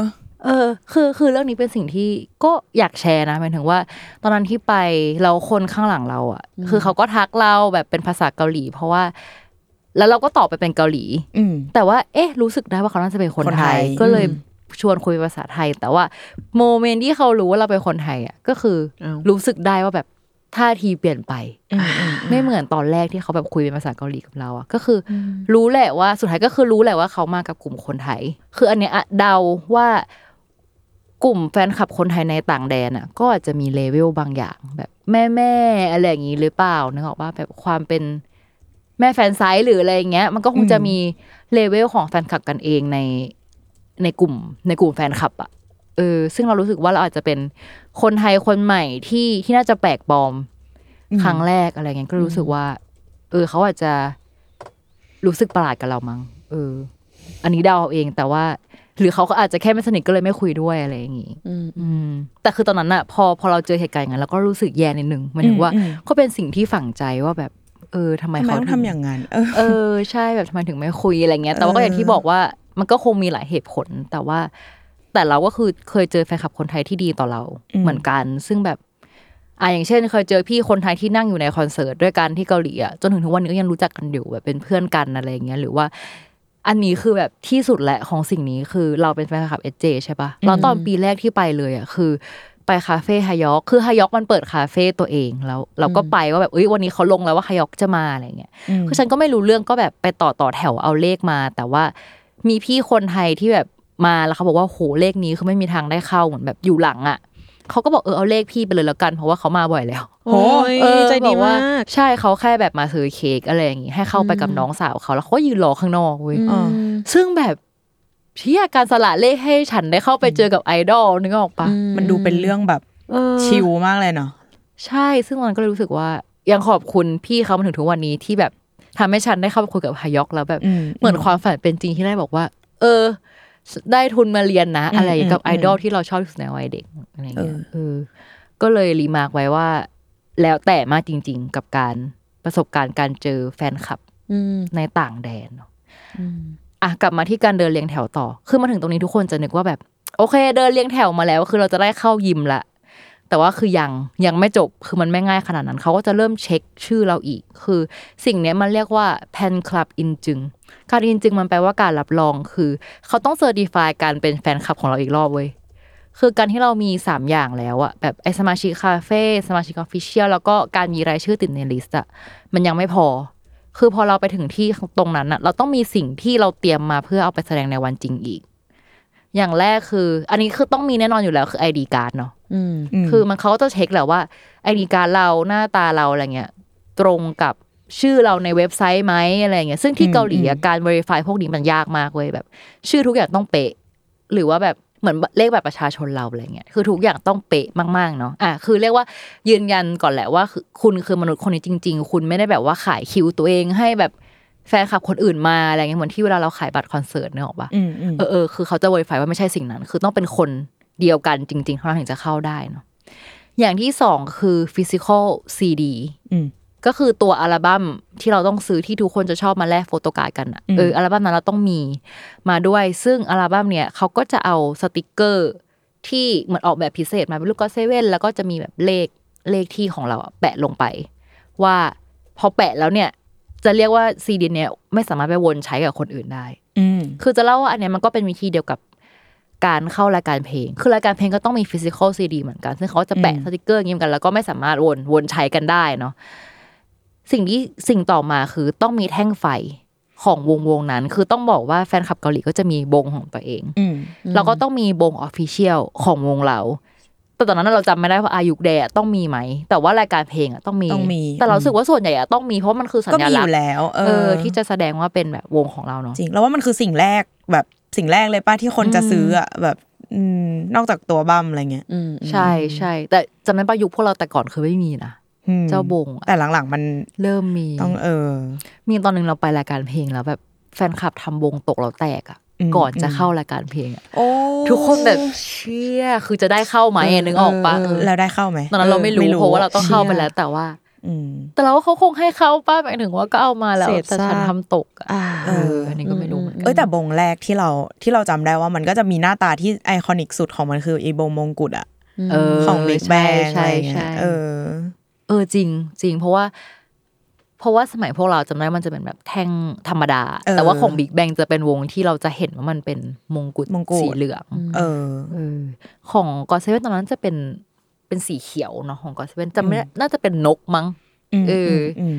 เออ คือคือเรื่องนี้เป็นสิ่งที่ก็อยากแชร์นะหมายถึงว่า ตอนนั้นที่ไปเราคนข้างหลังเราอะ คือเขาก็ทักเราแบบเป็นภาษาเกาหลี เพราะว่า แล้วเราก็ตอบไปเป็นเกาหลีอืมแต่ว่า เอ๊ะ รู้สึกได้ว่าเขาน่าจะเป็นคนคนไทไทยยก็เลยอืมชวนคุยภาษาไทย แต่ว่าโมเมนต์ที่เขารู้ว่าเราเป็นคนไทยอะก็คืออ้าวรู้สึกได้ว่าแบบ ท่าทีเปลี่ยนไปอืมอืมไม่เหมือนตอนแรกที่เขาแบบคุยเป็นภาษาเกาหลีกับเราอะก็คืออรู้แหละว่าสุดท้ายก็คือรู้แหละว่าเขามากับกลุ่มคนไทย คืออันเนี้ยอะเดาว่ากลุ่มแฟนคลับคนไทยในต่างแดนอะก็อาจจะมีเลเวลบางอย่าง แบบแม่แม่ๆอะไรอย่างนี้หรือเปล่านึกออกว่าแบบความเป็นแม่ fansite หรืออะไรอย่างเงี้ย มันก็คงจะมีเลเวลของแฟนคลับกันเองในในกลุ่มในกลุ่มแฟนคลับอะ เออซึ่งเรารู้สึกว่าเราอาจจะเป็นคนไทยคนใหม่ที่ที่น่าจะแปลกปลอม ครั้งแรกอะไรเงี้ยก็รู้สึกว่า เออ เขาอาจจะรู้สึกประหลาดกับเรามั้งเออ อันนี้เดาเอาเองแต่ว่า หรือเขาก็อาจจะแค่ไม่สนิทก็เลยไม่คุยด้วยอะไรอย่างงี้อืมอืมแต่คือตอนนั้นอะพอพอเราเจอเหตุการณ์อย่างนั้นเราก็รู้สึกแย่นิดนึงหมันถึงว่าอืมก็เป็นสิ่งที่ฝังใจว่าแบบ เออทำไมทำไมเขาต้องถึทำอย่างนั้นเออเออ ใช่แบบทำไมถึงไม่คุยอะไรเงี้ย แต่ว่าก็อย่างที่บอกว่ามันก็คงมีหลายเหตุผล แต่ว่า แต่เราก็คือเคยเจอแฟนคลับคนไทยที่ดีต่อเราอืมเหมือนกัน ซึ่งแบบอ่าอย่างเช่น เคยเจอพี่คนไทยที่นั่งอยู่ในคอนเสิร์ตด้วยกันที่เกาหลีอะจนถึงทุกวันนี้ก็ยังรู้จักกันอยู่แบบเป็นเพื่อนกันอะไรอย่างเงี้ยหรือว่า อันนี้คือแบบที่สุดแหละของสิ่งนี้คือเราเป็นแฟนคลับเอเจใช่ปะแล้วตอนปีแรกที่ไปเลยอะคือไปคาเฟ่ฮายอกคือฮายอกมันเปิดคาเฟ่ตัวเองแล้ว เราก็ไปว่าแบบเอ้ยวันนี้เขาลงแล้วว่าฮายอกจะมาอะไรเงี้ยคือฉันก็ไม่รู้เรื่องก็แบบไปต่อต่อแถวเอาเลขมา แต่ว่ามีพี่คนไทยที่แบบ มาแล้วเขาบอกว่าโหเลขนี้คือไม่มีทางได้เข้าเหมือนแบบอยู่หลังอะเขาก็บอกเออเอาเลขพี่ไปเลยแล้วกัน เพราะว่าเขามาบ่อยแล้วโอ้ยเออใจดีบอกว่มากใช่เขาแค่แบบมาซื้อเค้กอะไรอย่างงี้ให้เข้าไปกับน้องสาวเขาแล้วเขาก็ยืนรอข้างนอกเว้ยอ๋อซึ่งแบบเชี่ยการสละเลขให้ฉันได้เข้าไปเจอกับไอดอลนึกออกปะมันดูเป็นเรื่องแบบเออชิลมากเลยเนาะใช่ซึ่งมันก็เลยรู้สึกว่ายังขอบคุณพี่เขามาถึงทุกวันนี้ที่แบบทำให้ฉันได้เข้าไปคุยกับฮายอกแล้วแบบอืมเหมือนความฝันเป็นจริงที่ได้บอกว่า เออ ได้ทุนมาเรียนนะอืมอะไรกับอืมไอดอลที่เราชอบที่สุดในวัยเด็กอะไรเงี้ยเออเออก็เลยรีมาร์กไว้ว่า แล้วแต่มากจริง ๆ กับการประสบการณ์การเจอแฟนคลับอืมในต่างแดนเนอะอะกลับมาที่การเดินเรียงแถวต่อ คือมาถึงตรงนี้ทุกคนจะนึกว่าแบบ โอเค เดินเรียงแถวมาแล้ว คือเราจะได้เข้ายิมละแต่ว่าคือยังยังไม่จบคือมันไม่ง่ายขนาดนั้นเขาก็จะเริ่มเช็คชื่อเราอีก คือสิ่งเนี้ยมันเรียกว่า pen club อินจึง การอินจึงมันแปลว่าการรับรองคือ เขาต้องเซอร์ติฟายการเป็นแฟนคลับของเราอีกรอบเว้ยคือการที่เรามี 3 อย่างแล้วอะแบบไอสมาชิกคาเฟ่สมาชิก official แล้วก็การมีรายชื่อติดใน list อะมันยังไม่พอ คือพอเราไปถึงที่ตรงนั้นอะเราต้องมีสิ่งที่เราเตรียมมาเพื่อเอาไปแสดงในวันจริงอีก อย่างแรกคือ อันนี้คือต้องมีแน่นอนอยู่แล้วคือ ID card เนาะอืมมคือมันเขาก็จะเช็คแหละว่า ID card เราหน้าตาเราอะไรเงี้ย ตรงกับ ชื่อเราในเว็บไซต์ไหมอะไรเงี้ยซึ่งที่อืมเกาหลีอะอืมการ verify พวกนี้มันยากมากเว้ยแบบ ชื่อทุกอย่างต้องเป๊ะ หรือว่าแบบเหมือนเลขแบบประชาชนเราอะไรเงี้ยคือทุกอย่างต้องเป๊ะมากๆเนาะอะคือเรียกว่ายืนยันก่อนแหละว่าคือคุณคือมนุษย์คนนี้จริง ๆ คุณไม่ได้แบบว่าขายคิวตัวเองให้แบบแฟนคลับคนอื่นมาอะไรเงี้ยเหมือนที่เวลาเราขายบัตรคอนเสิร์ตเนี่ยหรอกปะอืมอืมเออเออคือเขาจะ verify ว่าไม่ใช่สิ่งนั้น คือต้องเป็นคนเดียวกันจริงๆเท่านั้นถึงจะเข้าได้เนาะอย่างที่สองคือ physical CD อืม ก็คือตัวอัลบั้มที่เราต้องซื้อที่ทุกคนจะชอบมาแลกโฟโตการ์ดกันอะอืมเอออัลบั้มนั้นเราต้องมีมาด้วย ซึ่งอัลบั้มเนี่ยเขาก็จะเอาสติกเกอร์ ที่เหมือนออกแบบพิเศษมาเป็นรูป GOT7แล้วก็จะมีแบบเลขเลขที่ของเราอะแปะลงไป ว่าพอแปะแล้วเนี่ยจะเรียกว่าซีดีเนี่ยไม่สามารถไปวนใช้กับคนอื่นได้ อืมคือจะเล่าว่าอันเนี้ยมันก็เป็นวิธีเดียวกับการเข้ารายการเพลง คือรายการเพลงก็ต้องมี physical ซีดีเหมือนกัน ซึ่งเขาจะแปะอืมสติกเกอร์อย่างนี้เหมือนกัน แล้วก็ไม่สามารถวนวนใช้กันได้เนาะ สิ่งที่สิ่งต่อมาคือต้องมีแท่งไฟของวงวงนั้น คือต้องบอกว่าแฟนคลับเกาหลีก็จะมีวงของตัวเองอืมเราก็ต้องมีวงออฟฟิเชียลของวงเราแต่ตอนนั้นเราจำไม่ได้ว่าอายุแดอะต้องมีไหม แต่ว่ารายการเพลงอะต้องมีต้องมี แต่เรารู้สึกว่าส่วนใหญ่อะต้องมีเพราะมันคือสัญก็มีอลักษยู่ณ์แล้วเอเอออที่จะแสดงว่าเป็นแบบวงของเราเนาะ จริงแล้วว่ามันคือสิ่งแรกแบบสิ่งแรกเลยป้าที่คนจะซื้ออะแบบอืมนอกจากตัวบัมอะไรเงี้ย อืม ใช่ใช่แต่จำได้ปะยุคพวกเราแต่ก่อนคือไม่มีนะอืม เจ้าบงอะแต่หลังๆ มันเริ่มมีต้องเออ มีตอนหนึ่งเราไปรายการเพลงแล้วแบบแฟนคลับทำวงตกเราแตกอะอืมก่อนจะอืมเข้ารายการเพลงอะโอ้ทุกคนแบบเชี่ยคือจะได้เข้าไหมอะนึกออกปะเออแล้วได้เข้าไหมตอนนั้นเราไม่รู้เพราะว่าเราต้องเข้าไปแล้วแต่ว่าอืมแต่เราว่าเขาคงให้เข้าป้าหมายถึงว่าก็เอามาแล้วเศษแต่ฉันซากทำตกอะอ่าเอออันนี้ก็ไม่รู้เหมือนกัเอ้ยแต่บงแรกที่เราที่เราจำได้ว่ามันก็จะมีหน้าตาที่ไอคอนิกสุดของมันคือไอโบงมงกุฎอะเออของบิ๊กแบใช่งอะไรใช่เงี้ใช่ยเออ เออจริงจริงเพราะว่า เพราะว่าสมัยพวกเราจำได้มันจะเป็นแบบแท่งธรรมดาเออแต่ว่าของบิ๊กแบงจะเป็นวงที่เราจะเห็นว่ามันเป็นมงกุฎมงกุฎสีเหลืองเออเออของกอเซเว่นตอนนั้นจะเป็นเป็นสีเขียวเนาะของกอเซเว่นจำไม่ได้น่าจะเป็นนกมั้งอืมเออออืม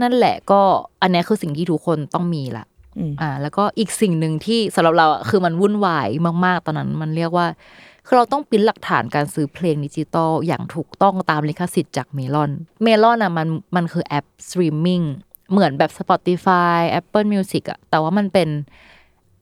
นั่นแหละก็อันเนี้ยคือสิ่งที่ทุกคนต้องมีละอืมอ่า แล้วก็อีกสิ่งหนึ่งที่สำหรับเราอะคือมันวุ่นวายมาก ๆ ตอนนั้น มันเรียกว่า คือเราต้องปริ้นหลักฐานการซื้อเพลงดิจิตอลอย่างถูกต้องตามลิขสิทธิ์จาก Melon Melon อะมันมันคือแอปสตรีมมิ่งเหมือนแบบ Spotify Apple Music อะแต่ว่ามันเป็น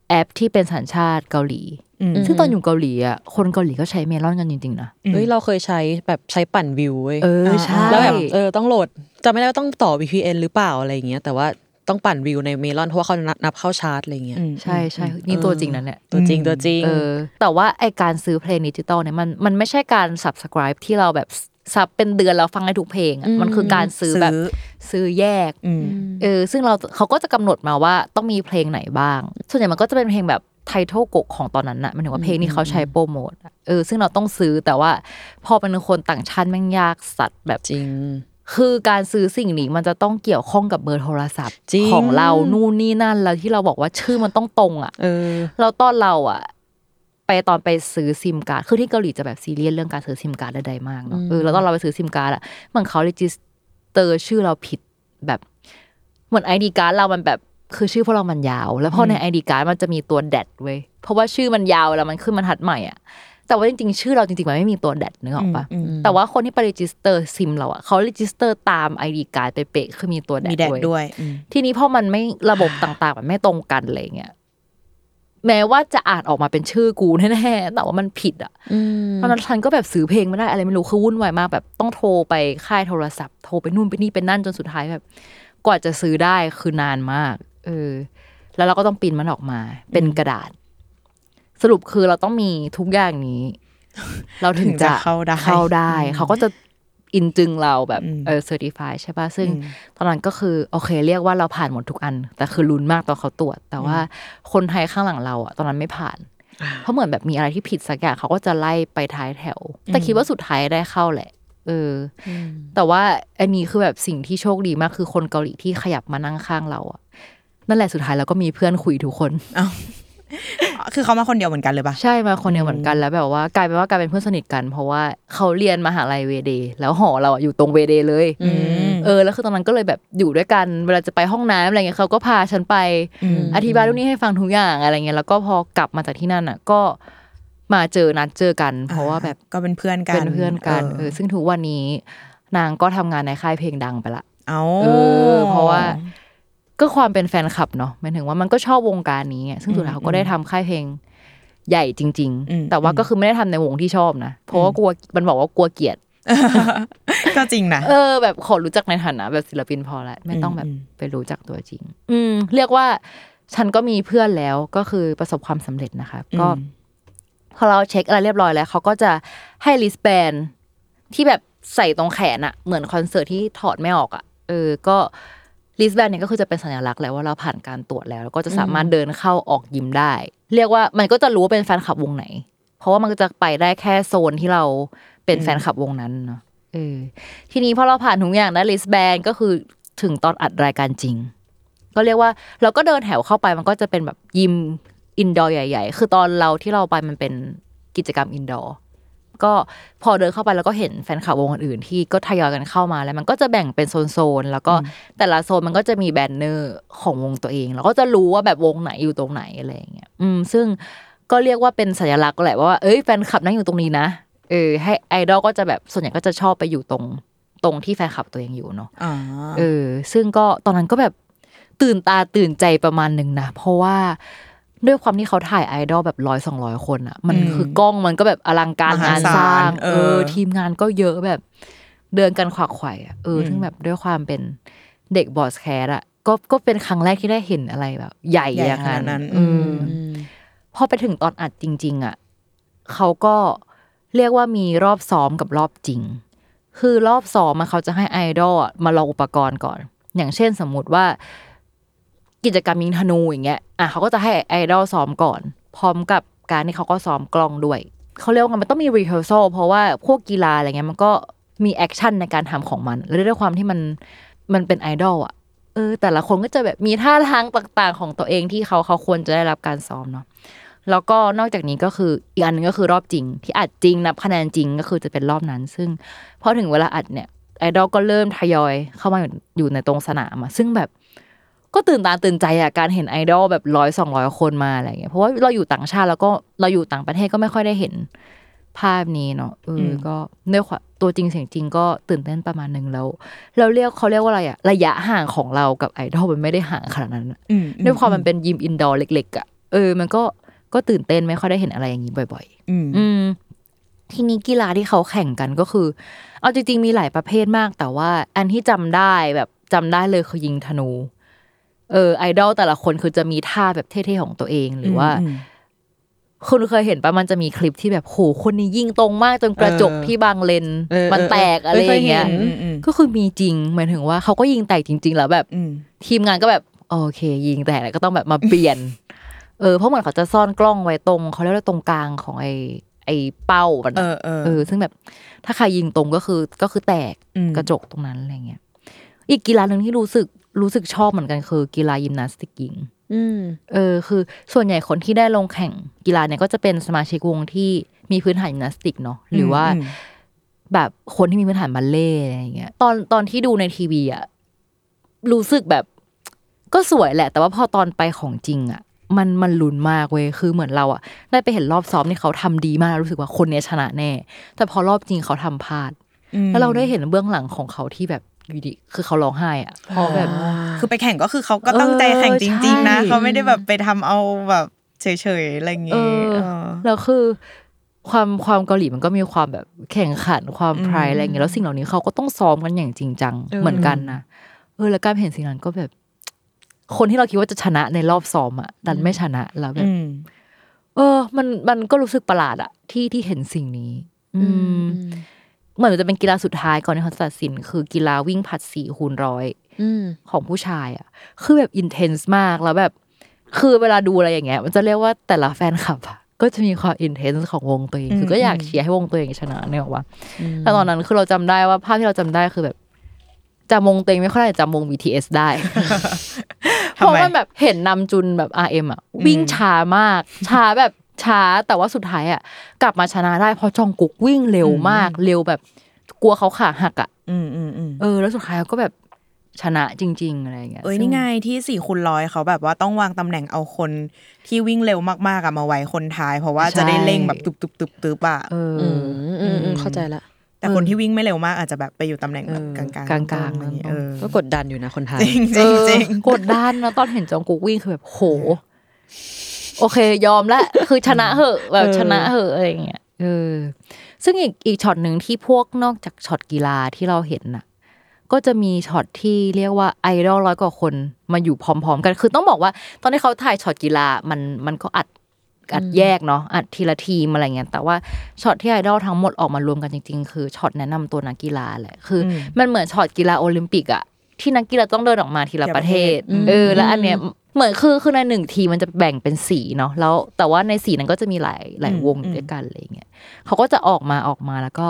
แอปที่เป็นสัญชาติเกาหลีอืมซึ่งตอนอยู่เกาหลีอะคนเกาหลีก็ใช้เมลอนกันจริงๆนะเฮ้ยเราเคยใช้แบบใช้ปั่นวิวเว้ยเออใช่แล้วแบบเออต้องโหลดจำไม่ได้ว่าต้องต่อ VPN หรือเปล่าอะไรอย่างเงี้ยแต่ว่า ต้องปั่นวิวในเมลอนเพราะว่าเขานับนับเข้าชาร์ตอะไรเงี้ยอืมใช่ใช่นี่ตัวจริงนะเนี่ยตัวจริงตัวจริงเออแต่ว่าไอการซื้อเพลงดิจิตอลเนี่ยมันมันไม่ใช่การ subscribe ที่เราแบบ sub เป็นเดือนแล้วฟังได้ทุกเพลงอะมันคือการซื้อแบบซื้อซื้อแยกอืมเออซึ่งเราเขาก็จะกำหนดมาว่าต้องมีเพลงไหนบ้าง ส่วนใหญ่มันก็จะเป็นเพลงแบบไทท l ลกกของตอนนั้นน่ะหมายถึงว่าเพลงที่เขาใช้โปรโมทอะเออซึ่งเราต้องซื้อแต่ว่าพอเป็นคนต่างชาติแม่งยากสัตว์แบบจริง คือการซื้อสิ่งนี้มันจะต้องเกี่ยวข้องกับเบอร์โทรศัพท์จริงของเรานู่นนี่นั่นแล้วที่เราบอกว่าชื่อมันต้องตรงอะเออเราตอนเราอะ ไปตอนไปซื้อซิมการ์ดคือที่เกาหลีจะแบบซีเรียสเรื่องการซื้อซิมการ์ดใดๆมากเนาะเออแล้วตอนเราไปซื้อซิมการ์ดอะเหมือนเขา register ชื่อเราผิดแบบเหมือน ID card เรามันแบบคือชื่อพวกเรามันยาว แล้วพอใน ID card มันจะมีตัว dash เว้ยเพราะว่าชื่อมันยาวแล้วมันขึ้นบรรทัดใหม่อะ แต่ว่าจริงๆ ชื่อเราจริงๆมันไม่มีตัว dash นึกออกปะอืมอืมแต่ว่าคนที่ไป register ซิมเราอะเขา register ตาม ID card เป๊ะๆคือมีตัวแดมีดแดดด้วยด้วยอืมทีนี้พอมันไม่ระบบต่างๆ มันไม่ตรงกันอะไรเงี้ยแม้ว่าจะอ่านออกมาเป็นชื่อกูแน่ๆแต่ว่ามันผิดอะอืมตอนนั้นฉันก็แบบซื้อเพลงไม่ได้อะไรไม่รู้คือวุ่นวายมากแบบต้องโทรไปค่ายโทรศัพท์โทรไปนู่นไปนี่ไปนั่นจนสุดท้ายแบบกว่าจะซื้อได้คือนานมาก เออ แล้วเราก็ต้องปริ้นมันออกมา เป็นกระดาษ สรุปคือเราต้องมีทุกอย่างนี้ เราถึงถึงจะจะเข้าได้เข้าได้ เขาก็จะอินจึงเราแบบอืมเออเซอร์ติฟายใช่ป่ะ ซึ่งอืมตอนนั้นก็คือ โอเค เรียกว่าเราผ่านหมดทุกอัน แต่คือลุ้นมากตอนเขาตรวจ แต่ว่าคนไทยข้างหลังเราอะตอนนั้นไม่ผ่าน เพราะเหมือนแบบมีอะไรที่ผิดสักอย่างเขาก็จะไล่ไปท้ายแถว แต่คิดว่าสุดท้ายได้เข้าแหละ เอออแต่ว่าอันนี้คือแบบสิ่งที่โชคดีมากคือคนเกาหลีที่ขยับมานั่งข้างเราอะนั่นแหละสุดท้ายเราก็มีเพื่อนคุยทุกคน คือเขามาคนเดียวเหมือนกันเลยปะใช่มาคนเดียวเหมือนกันแล้วแบบว่ากลายเป็นว่ากลายเป็นเพื่อนสนิทกัน เพราะว่าเขาเรียนมหาลัยเวเดแล้วหอเราอะอยู่ตรงเวเดเลยอืมเออแล้วคือตอนนั้นก็เลยแบบอยู่ด้วยกันเวลาจะไปห้องน้ำอะไรเงี้ยเขาก็พาฉันไปอืมอธิบายเรื่องนี้ให้ฟังทุกอย่างอะไรเงี้ยแล้วก็พอกลับมาจากที่นั่นอะก็มาเจอนัดเจอกัน เพราะว่าแบบก็เป็นเพื่อนกันเป็นเพื่อนกันเอเอออซึ่งทุกวันนี้ นางก็ทำงานในค่ายเพลงดังไปละเอาเออเพราะว่า ก็ความเป็นแฟนคลับเนาะหมายถึงว่ามันก็ชอบวงการนี้ไงซึ่งสุดท้ายเขาก็ได้ทำค่ายเพลงใหญ่จริงอืมๆแต่ว่าก็คือไม่ได้ทำในวงที่ชอบนะเพราะว่ากลัวมันบอกว่ากลัวเกลียดก็จริงนะเออ แบบขอรู้จักในฐานะแบบศิลปินพอละไม่ต้องแบบอืมไปรู้จักตัวจริง อืม เรียกว่าฉันก็มีเพื่อนแล้วก็คือประสบความสำเร็จนะคะ ก็พอเราเช็คอะไรเรียบร้อยแล้วเขาก็จะให้ wristband ที่แบบใส่ตรงแขนอะเหมือนคอนเสิร์ตที่ถอดไม่ออกอะเออ ก็ wristband เนี่ยก็คือจะเป็นสัญลักษณ์แล้วว่าเราผ่านการตรวจแล้วแล้วก็จะสามารถเดินเข้าออกยิมได้ เรียกว่ามันก็จะรู้ว่าเป็นแฟนคลับวงไหน เพราะว่ามันก็จะไปได้แค่โซนที่เราเป็นแฟนคลับวงนั้นเนาะเออทีนี้พอเราผ่านทุกอย่างได้ wristband ก็คือถึงตอนอัดรายการจริง ก็เรียกว่าเราก็เดินแถวเข้าไปมันก็จะเป็นแบบยิม indoor ใหญ่ ๆ คือตอนเราที่เราไปมันเป็นกิจกรรม indoor ก็พอเดินเข้าไปแล้วก็เห็นแฟนคลับวงอื่นๆที่ก็ทยอยกันเข้ามาแล้ว มันก็จะแบ่งเป็นโซนๆแล้วก็แต่ละโซนมันก็จะมี banner ของวงตัวเองเราก็จะรู้ว่าแบบวงไหนอยู่ตรงไหนอะไรอย่างเงี้ยอืมซึ่งก็เรียกว่าเป็นสัญลักษณ์แหละว่าเอ้ยแฟนคลับนั่งอยู่ตรงนี้นะเออให้ไอดอลก็จะแบบส่วนใหญ่ก็จะชอบไปอยู่ตรงตรงที่แฟนคลับตัวเองอยู่เนาะอ๋อเออ ซึ่งก็ตอนนั้นก็แบบตื่นตาตื่นใจประมาณหนึ่งนะเพราะว่า ด้วยความที่เขาถ่ายไอดอลแบบร้อยสองร้อยคนอะ มันคือกล้องมันก็แบบอลังการงานสร้าง เออ ทีมงานก็เยอะแบบ เดินกันขวักไขว่อะเออซึ่งแบบด้วยความเป็นเด็ก broadcast อะก็ก็เป็นครั้งแรกที่ได้เห็นอะไรแบบ ใหญ่ใหญ่อย่างขนานั้ดนนั้นเอออพอไปถึงตอนอัดจริง ๆ อะเขาก็เรียกว่ามีรอบซ้อมกับรอบจริง คือรอบซ้อมอะเขาจะให้ไอดอลอะมาลองอุปกรณ์ก่อน อย่างเช่นสมมุติว่า กิจกรรมยิงธนูอย่างเงี้ยอะเขาก็จะให้ไอดอลซ้อมก่อน พร้อมกับการที่เขาก็ซ้อมกล้องด้วยเขาเรียกว่ามันต้องมี rehearsal เพราะว่าพวกกีฬาอะไรเงี้ยมันก็มี action ในการทำของมัน แล้วด้วยความที่มันมันเป็นไอดอลอะเออแต่ละคนก็จะแบบมีท่าทางต่างๆ ของตัวเองที่เขาเขาควรจะได้รับการซ้อมเนาะแล้วก็นอกจากนี้ก็คืออีกอันหนึงก็คือรอบจริง ที่อัดจริงนับคะแนนจริงก็คือจะเป็นรอบนั้น ซึ่งพอถึงเวลาอัดเนี่ยไอดอลก็เริ่มทยอยเข้ามาอยู่อยู่ในตรงสนามอะซึ่งแบบ ก็ตื่นตาตื่นใจอะการเห็นไอดอลแบบร้อยสองร้อยคนมาอะไรเงี้ยเพราะว่าเราอยู่ต่างชาติแล้วก็เราอยู่ต่างประเทศก็ไม่ค่อยได้เห็นภาพนี้เนาะเอออก็ด้วยความตัวจริงเสียงจริงก็ตื่นเต้นประมาณหนึ่งแล้ว เราเรียกเขาเรียกว่าอะไรอะระยะห่างของเรากับไอดอลมันไม่ได้ห่างขนาดนั้นอะอืมด้วยความมันเป็นยิม indoor เล็ก ๆอะเออ มันก็ก็ตื่นเต้นไม่ค่อยได้เห็นอะไรอย่างนี้บ่อยอืมๆอืมทีนี้กีฬาที่เขาแข่งกันก็คือ เอาจริงๆมีหลายประเภทมากแต่ว่า อันที่จำได้แบบจำได้เลยคือยิงธนู เออไอดอลแต่ละคนคือจะมีท่าแบบเท่ๆของตัวเองหรือว่าอืมคุณเคยเห็นปะมันจะมีคลิปที่แบบโหคนนี้ยิงตรงมากจนกระจกเออที่บังเลนส์เออมันแตกเอออะไรอย่างเงี้ยเคยเห็นอืมอืมก็คือมีจริงหมายถึงว่าเขาก็ยิงแตกจริง ๆ แล้วแบบอืมทีมงานก็แบบโอเค ยิงแต่แล้วก็ต้องแบบมาเปลี่ยน เออเพราะเหมือนเขาจะซ่อนกล้องไว้ตรงเขาเรียกว่าตรงกลางของไอไอเป้ามันเออะอเออเออ ซึ่งแบบถ้าใครยิงตรงก็คือก็คือแตกอืมกระจกตรงนั้นอะไรเงี้ยอีกกีฬาหนึ่งที่รู้สึก รู้สึกชอบเหมือนกันคือกีฬายิมนาสติกยิงอืมเออคือส่วนใหญ่คนที่ได้ลงแข่งกีฬาเนี่ยก็จะเป็นสมาชิกวงที่มีพื้นฐานยิมนาสติกเนาะหรือว่าอืมแบบคนที่มีพื้นฐานบัลเล่ต์อะไรอย่างเงี้ยตอนตอนที่ดูในทีวีอะรู้สึกแบบก็สวยแหละ แต่ว่าพอตอนไปของจริงอะมันมันลุ้นมากเว้ยคือเหมือนเราอะได้ไปเห็นรอบซ้อมที่เขาทำดีมากแล้วรู้สึกว่าคนเนี้ยชนะแน่ แต่พอรอบจริงเขาทำพลาด แล้วเราได้เห็นเบื้องหลังของเขาที่แบบ อยู่ดีคือเขาร้องไห้อะเพราะแบบคือไปแข่งก็คือเขาก็ตั้งใจแข่งจริง ๆ นะเออใช่เขาไม่ได้แบบไปทำเอาแบบเฉยๆอะไรอย่างเอเงี้ยอเออแล้วคือความความเกาหลีมันก็มีความแบบแข่งขันความไพรอะไรอย่างเงี้ยแล้วสิ่งเหล่านี้เขาก็ต้องซ้อมกันอย่างจริงจังเออเหมือนกันนะเออแล้วการเห็นสิ่งนั้นก็แบบ คนที่เราคิดว่าจะชนะในรอบซ้อมอะดันไม่ชนะแล้วแบบอืมเออ มันมันก็รู้สึกประหลาดอะที่ที่เห็นสิ่งนี้ อืม เหมือนมันจะเป็นกีฬาสุดท้ายก่อนที่เขาจะตัดสิน คือกีฬาวิ่งผลัดสี่คูณร้อยอืมของผู้ชายอะคือแบบอินเทนส์มากแล้วแบบ คือเวลาดูอะไรอย่างเงี้ย มันจะเรียกว่าแต่ละแฟนคลับอะก็จะมีความอินเทนส์ของวงตัวเองคือก็อยากเชียร์ให้วงตัวเองชนะเนี่ยหรอกว่าแต่ตอนนั้นคือเราจำได้ว่าภาพที่เราจำได้คือแบบจำวงตัวเองไม่ค่อยได้แต่จำวง BTS ได้ เพทำไมราะมันแบบเห็นนำจุนแบบ RM อะวิ่งช้ามากช้าแบบ ช้าแต่ว่าสุดท้ายอะ กลับมาชนะได้เพราะจองกุกวิ่งเร็วมาก เร็วแบบกลัวเขาขาหักอะอืมอืมอืมเออ แล้วสุดท้ายก็แบบชนะจริง ๆ อะไรอย่างเงี้ยเอ้ยซึ่นี่ไงที่สี่คูณร้อยเขาแบบว่าต้องวางตำแหน่งเอาคนที่วิ่งเร็วมากๆอะมาไว้คนท้าย เพราะว่าจะได้เร่งแบบตุบตุบตุบตุบอะเอออืมอืมอืมเข้าใจละแต่คนที่วิ่งไม่เร็วมากอาจจะแบบไปอยู่ตำแหน่งแบบเออกลางๆกลางๆอะไรอย่เงี้ยเอเอออก็กดดันอยู่นะคนไทยจริงจริงจริงเออกดดันนะตอนเห็นจองกุกวิ่งคือแบบโห โอเค ยอมละคือชนะเหอะแบบเออชนะเหอะอะไรอย่างเงี้ยเออ ซึ่งอีกอีกช็อตหนึ่งที่พวกนอกจากช็อตกีฬาที่เราเห็นน่ะ ก็จะมีช็อตที่เรียกว่าไอดอลร้อยกว่าคนมาอยู่พร้อม ๆ กัน คือต้องบอกว่า ตอนที่เขาถ่ายช็อตกีฬามันมันก็อัดอัดแยกเนาะอัดทีละทีมอะไรเงี้ยแต่ว่าช็อตที่ไอดอลทั้งหมดออกมารวมกันจริง ๆ คือช็อตแนะนำตัวนักกีฬาแหละคืออมันเหมือนช็อตกีฬาโอลิมปิกอะ ที่นักกีฬาต้องเดินออกมาทีละประเทศ เออ แล้วอันเนี้ยเหมือนคือคือในหนึ่งทีมมันจะแบ่งเป็นสีเนาะแล้วแต่ว่าในสีนั้นก็จะมีหลายหลายวงด้วยกันอะไรเงี้ยเขาก็จะออกมาออกมาแล้วก็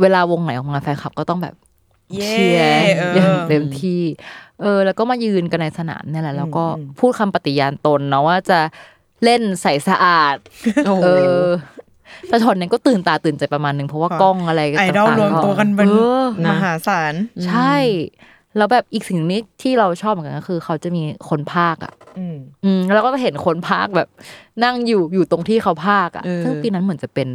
เวลาวงไหนออกมาแฟนคลับก็ต้องแบบเย้เชียร์เอออย่างเต็มที่ เออ แล้วก็มายืนกันในสนามเนี่ยแหละแล้วก็พูดคำปฏิญาณตนเนาะว่าจะเล่นใสสะอาดโอ้โหเออ แต่ช็อตนั้นก็ตื่นตาตื่นใจประมาณนึงเพราะว่ากล้องอะไรไอดอลต่างๆรวมตัวกันเป็นเออมหาศาลใช่ แล้วแบบอีกสิ่งนี้ที่เราชอบเหมือนกันก็คือ เขาจะมีคนภาคอะ อืมอืมแล้วก็เห็นคนภาคแบบ นั่งอยู่อยู่ตรงที่เขาภาคอะเออซึ่งปีนั้นเหมือนจะเป็น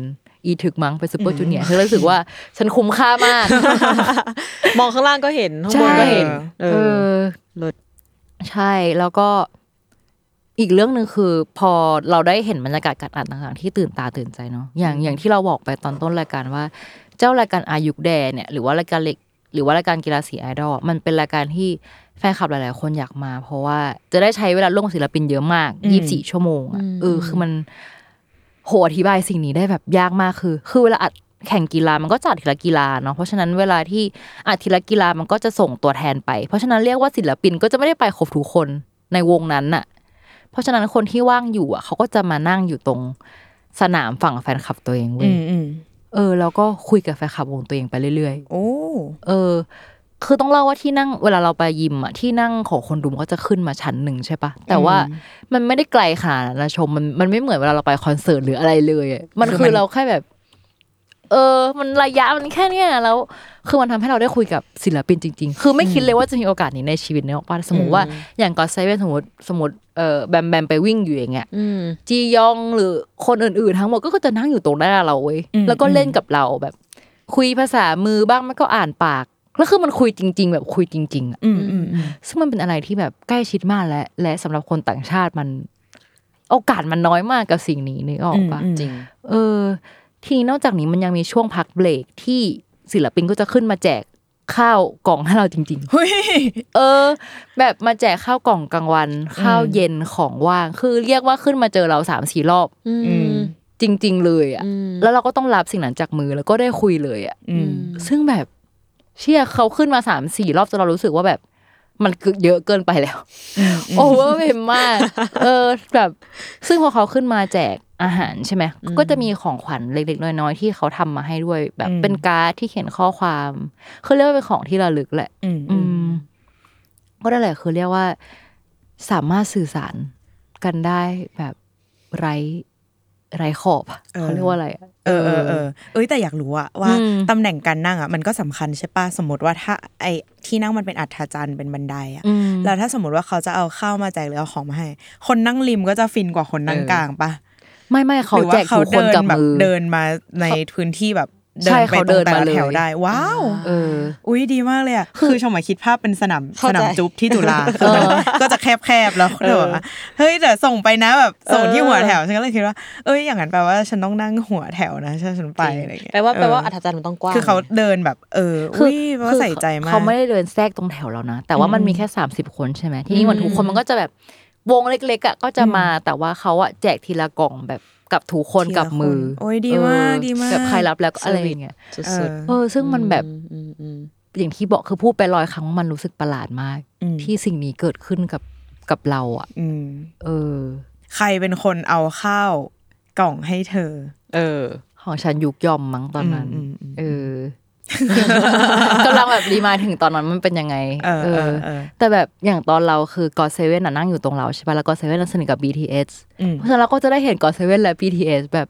อีถึกมั้งไปซูเปอร์จูเนียร์ฉันรู้สึกว่าฉันคุ้มค่ามาก มองข้างล่างก็เห็นข้างบนใช่ก็เห็น เอเอออเลิศใช่แล้วก็ อีกเรื่องหนึ่งคือ พอเราได้เห็นบรรยากาศการอ่านต่างๆ ที่ตื่นตาตื่นใจเนาะอย่างอย่างที่เราบอกไปตอนต้นรายการว่า เจ้ารายการอายุแดเนี่ยหรือว่ารายการเล็กหรือว่ารายการกีฬาสีไอดอลมันเป็นรายการที่แฟนคลับหลาย ๆ คนอยากมา เพราะว่าจะได้ใช้เวลาร่วมกับศิลปินเยอะมากยี่สิบสี่ชั่วโมงอะเออคือมันโหอธิบายสิ่งนี้ได้แบบยากมากคือ คือเวลาอัดแข่งกีฬามันก็จัดทีละกีฬาเนาะเพราะฉะนั้นเวลาที่อัดทีละกีฬามันก็จะส่งตัวแทนไป เพราะฉะนั้นเรียกว่าศิลปินก็จะไม่ได้ไปครบทุกคนในวงนั้นน่ะ เพราะฉะนั้นคนที่ว่างอยู่อะเขาก็จะมานั่งอยู่ตรงสนามฝั่งแฟนคลับตัวเองเว้อืยมอืมเออ แล้วก็คุยกับแฟนคลับวงตัวเองไปเรื่อยโอ้ๆเออ คือต้องเล่าว่าที่นั่งเวลาเราไปยิมอะที่นั่งของคนดูมันก็จะขึ้นมาชั้นหนึ่งใช่ปะแต่ว่ามันไม่ได้ไกลขนาดนั้นนะชมมันมันไม่เหมือนเวลาเราไปคอนเสิร์ตหรืออะไรเลยอะมันคือเราแค่แบบ เออ มันระยะมันแค่เนี้ยแล้ว คือมันทำให้เราได้คุยกับศิลปินจริง ๆ คือไม่คิดเลยว่าจะมีโอกาสนี้ในชีวิตเนี่ยว่าสมมติว่าอย่างกอเซเว่นสมมติสมมติเออแบมแบมไปวิ่งอยู่อย่างเงี้ยอืมจียองหรือคนอื่นๆ ทั้งหมดก็จะนั่งอยู่ตรงหน้าเราเว้ยแล้วก็เล่นกับเราแบบ คุยภาษามือบ้างไม่ก็อ่านปากแล้วคือมันคุยจริง ๆ แบบคุยจริง ๆอะอืมอืมอืมซึ่งมันเป็นอะไรที่แบบใกล้ชิดมากและ และสำหรับคนต่างชาติมัน โอกาสมันน้อยมากกับสิ่งนี้นึกออกปะจริง เออ ทีนี้นอกจากนี้มันยังมีช่วงพักเบรกที่ศิลปินก็จะขึ้นมาแจกข้าวกล่องให้เราจริงๆเฮ้ยเออ แบบมาแจกข้าวกล่องกลางวัน ข้าวเย็นของว่างคือเรียกว่าขึ้นมาเจอเราสามสี่รอบอืมจริง ๆ เลยอะแล้วเราก็ต้องรับสิ่งนั้นจากมือแล้วก็ได้คุยเลยอะอืมซึ่งแบบเชื่อเขาขึ้นมาสามสี่รอบจนเรารู้สึกว่าแบบ มันคือเยอะเกินไปแล้ว โอเวอร์เวมมาก เออ แบบ ซึ่งพอเขาขึ้นมาแจก อาหารใช่ไหมก็จะมีของขวัญเล็ก ๆ น้อย ๆ ที่เขาทำมาให้ด้วย แบบเป็นการ์ดที่เขียนข้อความเขาเรียกว่าเป็นของที่ระลึกแหละอืมอืมก็ได้แหละคือเรียกว่า สามารถสื่อสารกันได้แบบไร้ไร้ขอบอะเออเขาเรียกว่าอะไรอะเออเออเออเอ้ยแต่อยากรู้อะว่าอืมตำแหน่งการนั่งอะมันก็สำคัญใช่ปะสมมติว่าถ้าไอที่นั่งมันเป็นอัฐจันทร์เป็นบันไดอะอืมแล้วถ้าสมมติว่าเขาจะเอาข้าวมาแจกหรือเอาของมาให้ คนนั่งริมก็จะฟินกว่าคนนั่งกลางปะ ไม่ไม่เขาหรือแจว่ากเขาทุกคนเดินกับแบบมือเดินมาในพื้นที่แบบเดิใช่นไปเขาตเดิรงนแต่มาละเลยแถวได้ ว้าวเอออุ้ยดีมากเลยอะคือชมหมายคิดภาพเป็นสนามเข้าสใจนามจุ๊บที่จุฬาคือมันก็จะแคบๆแล้วเดี๋ยวแบบว่าเฮ้ยแต่ส่งไปนะแบบส่งที่หัวแถวฉันก็เลยคิดว่าเอ้ยอย่างนั้นแปลว่าฉันต้องนั่งหัวแถวนะถ้าฉันไปอะไรอย่างเงี้ยแปลว่าแปลว่าเออัอธจันทร์มันต้องกว้างคือเขาเดินแบบเออคือุ้ยแปลว่าใส่ใจมากเขาไม่ได้เดินแทรกตรงแถวเรานะแต่ว่ามันมีแค่ 30 คนใช่ไหมทีนี้เหมือนทุกคนมันก็จะแบบ วงเล็กๆอะก็จะมาแต่ว่าเขาอะแจกทีละกล่องแบบกับทุกคนทีละกับมือคนโอ้ยดีมากเออดีมากแบบใครรับแล้วก็อะไรอย่างเงี้ยสุเอดอเออ ซึ่งมันแบบๆอืมอืมอย่างที่บอกคือพูดไปร้อยครั้งว่ามันรู้สึกประหลาดมากอืมที่สิ่งนี้เกิดขึ้นกับกับเราอะอืมเออ ใครเป็นคนเอาข้าวกล่องให้เธอ เออ ของฉันยุกยอมมั้งตอนนั้นอืมอืมอืมเออ กำลังแบบรีมายถึงตอนนั้นมันเป็นยังไงเออเออเออ แต่แบบอย่างตอนเราคือกอเซเว่นน่ะนั่งอยู่ตรงเราใช่ป่ะแล้วกอเซเว่นสนิทกับ BTS อืมเพราะฉะนั้นเราก็จะได้เห็นกอเซเว่นและ BTS แบบ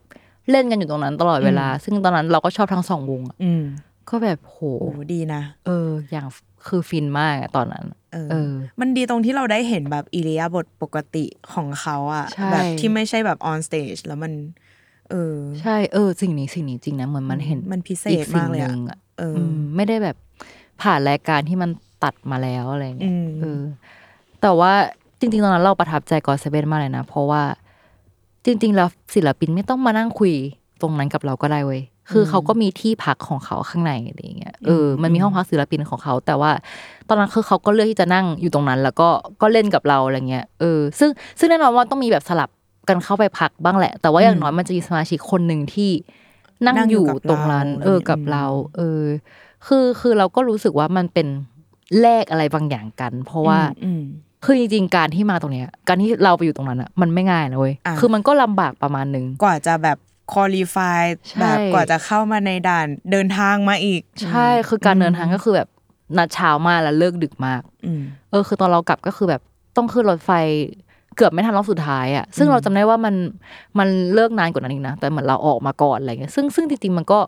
เล่นกันอยู่ตรงนั้นตลอดเวลา ซึ่งตอนนั้นเราก็ชอบทั้งสองวงอะอืมก็แบบโหโอ้ดีนะ เออ อย่างคือฟินมากอะตอนนั้นเออเออ มันดีตรงที่เราได้เห็นแบบอิริยาบถปกติของเขาอะใช่แบบที่ไม่ใช่แบบ on stage แล้วมัน เออ ใช่เออ สิ่งนี้สิ่งนี้จริงนะเหมือนมันเห็นมันพิเศษอีสิ่งมากเลยอะหนึ่งอะ เอออืมไม่ได้แบบผ่านรายการที่มันตัดมาแล้วอะไรอย่างเงี้ยอืมเออ แต่ว่าจริง ๆ ตอนนั้นเราประทับใจ GOT7มากเลยนะ เพราะว่าจริง ๆ แล้วศิลปินไม่ต้องมานั่งคุยตรงนั้นกับเราก็ได้เว้ยคือเขาก็มีที่พักของเขาข้างในอะไรอย่างเงี้ยเออมันมีห้องพักศิลปินของเขา แต่ว่า ตอนนั้นคือเขาก็เลือกที่จะนั่งอยู่ตรงนั้น แล้วก็ก็เล่นกับเราอะไรเงี้ยเออซึ่งซึ่งแน่นอนว่าต้องมีแบบสลับกันเข้าไปพักบ้างแหละ แต่ว่าอย่างน้อยมันจะมีสมาชิกคนหนึ่งที่ นั่งนั่งออยู่ยู่กับตรงนั้นเราเออกับอืมเรา เออ คือคือเราก็รู้สึกว่ามันเป็นแลกอะไรบางอย่างกัน เพราะว่าอืมคือจริงๆการที่มาตรงเนี้ย การที่เราไปอยู่ตรงนั้นอะมันไม่ง่ายนะเว้ยอะคือมันก็ลำบากประมาณนึงกว่าจะแบบคุริฟายใช่แบบกว่าจะเข้ามาในด่านเดินทางมาอีก ใช่คือการเดินทางก็คือแบบนัดเช้ามาแล้วเลิกดึกมากอืมเออ คือตอนเรากลับก็คือแบบต้องขึ้นรถไฟ เกือบไม่ทันรอบสุดท้ายอะซึ่งเราจำได้ว่ามันมันเลิกนานกว่านั้นอีกนะแต่เหมือนเราออกมาก่อนอะไรเงี้ยซึ่งซึ่งจริงๆมันก็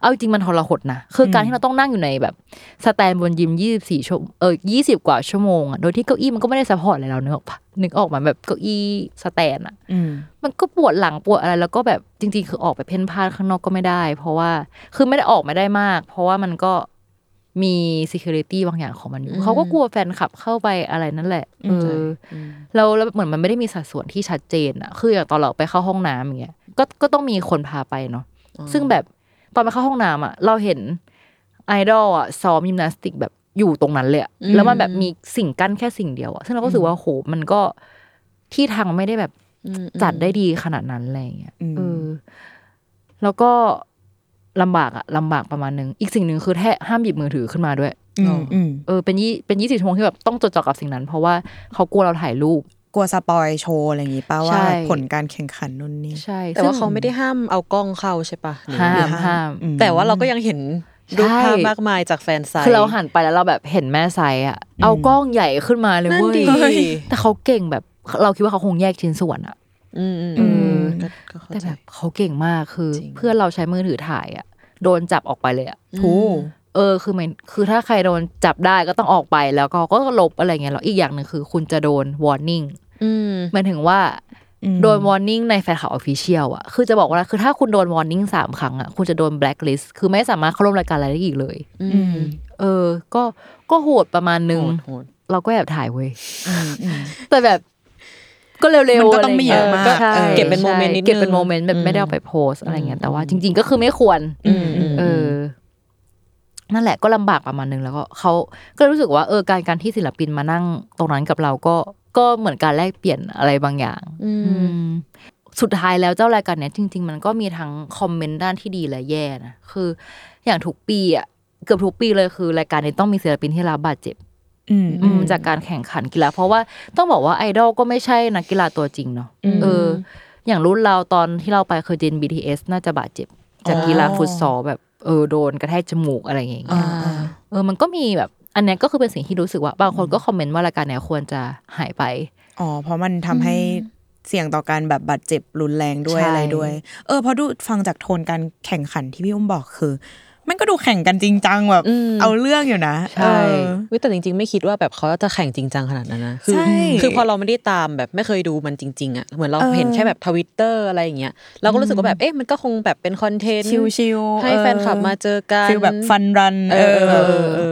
เอาจริงๆมันทรหดนะคือการที่เราต้องนั่งอยู่ในแบบstand บนยิมยี่สิบสี่ชั่วเออยี่สิบกว่าชั่วโมงอะโดยที่เก้าอี้มันก็ไม่ได้ support อะไรเรานึกออกปะนึกออกมาแบบเก้าอี้ stand อะอืมมันก็ปวดหลังปวดอะไร แล้วก็แบบจริง ๆ คือออกไปเพ่นพ่านข้างนอกก็ไม่ได้ เพราะว่าคือไม่ได้ออกไม่ได้มาก เพราะว่ามันก็ มี security บางอย่างของมันอยู่เขาก็กลัวแฟนคลับเข้าไปอะไรนั่นแหละเอออแล้วแล้วเหมือนมันไม่ได้มีสัดส่วนที่ชัดเจนอะคืออย่างตอนเราไปเข้าห้องน้ำอย่างเงี้ยก็ก็ต้องมีคนพาไปเนาะซึ่งแบบตอนไปเข้าห้องน้ำอะเราเห็นไอดอลอะซ้อมยิมนาสติกแบบอยู่ตรงนั้นเลยอะแล้วมันแบบมีสิ่งกั้นแค่สิ่งเดียวอะซึ่งเราก็รู้สึกว่าโหมันก็ที่ทางไม่ได้แบบจัดได้ดีขนาดนั้นอะไรอย่างเงี้ยอืมเออแล้วก็ ลำบากอะลำบากประมาณนึง อีกสิ่งหนึ่งคือแท้ห้ามหยิบมือถือขึ้นมาด้วยอืมอืมเออเป็นยี่เป็นยี่สิบชั่วโมงที่แบบต้องจดจ่อกับสิ่งนั้น เพราะว่าเขากลัวเราถ่ายรูปกลัวสปอยโชว์อะไรอย่างงี้ป้าใช่ว่าผลการแข่งขันนู่นนี่ใช่แต่ว่าซึ่งเขาไม่ได้ห้ามเอากล้องเข้าใช่ปะหรือห้ามหรือห้ามอืมแต่ว่าเราก็ยังเห็นรูปภาพมากมายจากแฟนไซต์คือเราหันไปแล้วเราแบบเห็นแม่ไซอะเอากล้องใหญ่ขึ้นมาเลยนั่นเว้ยดีแต่เขาเก่งแบบเราคิดว่าเขาคงแยกชิ้นส่วนอะ อืมอืมเออก็ก็เข้าแต่ใจแบบเขาเก่งมากคือจริงเพื่อนเราใช้มือถือถ่ายอะโดนจับออกไปเลยอะโอ้เออคือมันคือถ้าใครโดนจับได้ก็ต้องออกไปแล้วก็ก็ลบอะไรเงี้ยแล้วอีกอย่างหนึ่งคือ คุณจะโดน warning อืมหมายถึงว่าโดน warning ในแฟนคาเฟ่ official อะคือจะบอกว่าคือถ้าคุณโดน warning สามครั้งอะคุณจะโดน blacklist คือไม่สามารถเข้าร่วมรายการอะไรได้อีกเลย อืมเออ ก็ก็โหดประมาณนึงโหดโหดเราก็แอบถ่ายเว้ยแต่แบบ ก็เร็วๆมันก็ต้องไม่เยอะมากใช่เออเก็บเป็น moment นิดนึงเก็บเป็น moment แบบไม่ได้เอาไปโพสอะไรเงี้ยแต่ว่าจริง ๆ ก็คือไม่ควรอืมอืมเออนั่นแหละก็ลำบากประมาณนึงแล้วก็เขาก็รู้สึกว่าเออการการที่ศิลปินมานั่งตรงนั้นกับเราก็ก็เหมือนการแลกเปลี่ยนอะไรบางอย่าง อืมอืมสุดท้ายแล้วเจ้ารายการเนี้ยจริง ๆ มันก็มีทั้งคอมเมนต์ด้านที่ดีและแย่นะคือ อย่างทุกปีอะเกือบทุกปีเลยคือ รายการนี้ต้องมีศิลปินที่รับบาดเจ็บอืมอืม จากการแข่งขันกีฬาเพราะว่าต้องบอกว่าไอดอลก็ไม่ใช่นักกีฬาตัวจริงเนาะเออ อย่างรุ่นเราตอนที่เราไปคือเจน BTS น่าจะบาดเจ็บ จากกีฬาฟุตซอลแบบเออโดนกระแทกจมูกอะไรอย่างเงี้ยอ่าเออมันก็มีแบบ อันเนี้ยก็คือเป็นสิ่งที่รู้สึกว่า บางคนก็คอมเมนต์ว่ารายการเนี้ยควรจะหายไปอ๋อเพราะมันทำให้เสี่ยงต่อการแบบบาดเจ็บรุนแรงด้วยใช่อะไรด้วย เออเพราะดูฟังจากโทนการแข่งขันที่พี่อุ้มบอกคือ มันก็ดูแข่งกันจริงจังแบบอืมเอาเรื่องอยู่นะใช่เออเว้ยแต่จริง ๆ ไม่คิดว่าแบบเขาจะแข่งจริงจังขนาดนั้นนะคืใช่คือพอเราไม่ได้ตามแบบไม่เคยดูมันจริง ๆอะเหมือนเราเออเห็นแค่แบบทวิตเตอร์อะไรอย่างเงี้ยเราก็รู้สึกว่าแบบเอ๊ะมันก็คงแบบเป็นคอนเทนต์ชิลๆให้แฟนคลับมาเจอกันฟีลแบบฟันรันเอ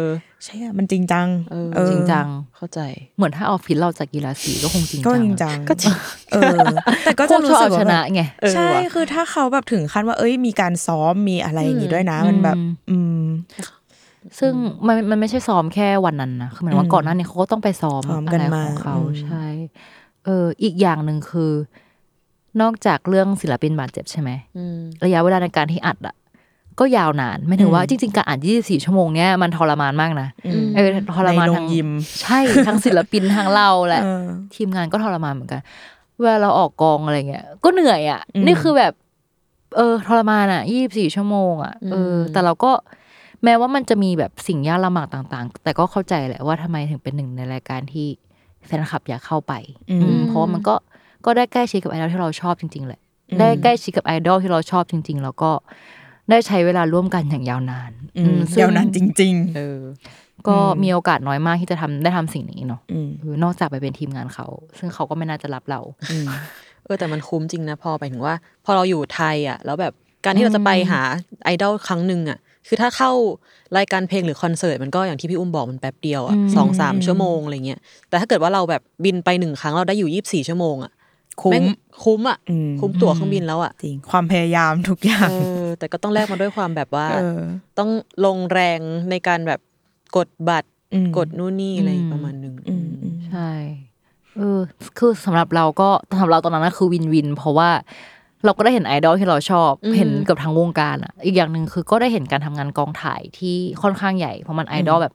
อ เออเออเออใช่อะมันจริงจังเออเออจริงจังเข้าใจ เหมือนถ้าออฟฟิศเราจากกีฬาสีก็คงจริงก็จังจริงจังก็จริงเออ แต่ก็พจะวกชรู้อบสึเอากว่าชแบบนะไงเออใช่ว่ะคือถ้าเขาแบบถึงขั้นว่า เอ้ยมีการซ้อมมีอะไรอย่างงี้ด้วยนะมันแบบ อืมซึ่งมันมันไม่ใช่ซ้อมแค่วันนั้นนะคือหมายถึงว่าอืมก่อนหน้านี้เขาก็ต้องไปซ้อมซ้อมอะกันไรมาของเขาอืมใช่เอออีกอย่างหนึ่งคือ นอกจากเรื่องศิลปินบาดเจ็บใช่ไหมอืมระยะเวลาในการที่อัดอะ ก็ยาวนานไม่ถึงว่าจริง ๆ การอัด24 ชั่วโมงเนี้ยมันทรมานมากนะอืมเออทรมานในโรงทั้งยิม ใช่ทั้งศิลปินทั้งเราแหละเออทีมงานก็ทรมานเหมือนกัน เวลาเราออกกองอะไรเงี้ย ก็เหนื่อยอะอืมนี่คือแบบ เออทรมานอะยี่บสี่ชั่วโมงอะเอออืมแต่เราก็แม้ว่ามันจะมีแบบสิ่งยากลำบากต่าง ๆ แต่ก็เข้าใจแหละว่าทำไมถึงเป็นหนึ่งในรายการที่แฟนคลับอยากเข้าไป อืมอืมเพราะว่ามันก็ก็ได้ใกล้ชิดกับไอดอลที่เราชอบจริง ๆ แหละอืมได้ใกล้ชิดกับไอดอลที่เราชอบจริง ๆ แล้วก็ ได้ใช้เวลาร่วมกันอย่างยาวนานอืมซึ่งยาวนานจริงเออ ก็มีโอกาสน้อยมากที่จะทำได้ทำสิ่งนี้เนาะๆอืมเออนอกจากไปเป็นทีมงานเขา ซึ่งเขาก็ไม่น่าจะรับเราอืมเออแต่มันคุ้มจริงนะพอไปถึงว่า พอเราอยู่ไทยอะ แล้วแบบการที่เราจะไปหาไอดอลครั้งหนึ่งอะคือถ้าเข้ารายการเพลงหรือคอนเสิร์ตมันก็อย่างที่พี่อุ้มบอกมันแป๊บเดียวอะอืมสองสามชั่วโมงอะไรเงี้ยแต่ถ้าเกิดว่าเราแบบบินไปหนึ่งครั้งเราได้อยู่ยี่สิบสี่ชั่วโมงอะ คุ้มแม่งคุ้มอะอืมคุ้มตั๋วเครื่องบินแล้วอะจริงความพยายามทุกอย่างเออแต่ก็ต้องแลกมาด้วยความแบบว่าเออต้องลงแรงในการแบบกดบัตรอืมกดนู่นนี่อะไรอืมประมาณหนึ่งอืมอืมใช่เออคือสำหรับเราก็สำหรับเราตอนนั้นนะคือวินวิน เพราะว่าเราก็ได้เห็นไอดอลที่เราชอบ เห็นเกับทั้งวงการอะ อีกอย่างหนึ่งคือก็ได้เห็นการทำงานกองถ่ายที่ค่อนข้างใหญ่ เพราะมันไอดอลแบบ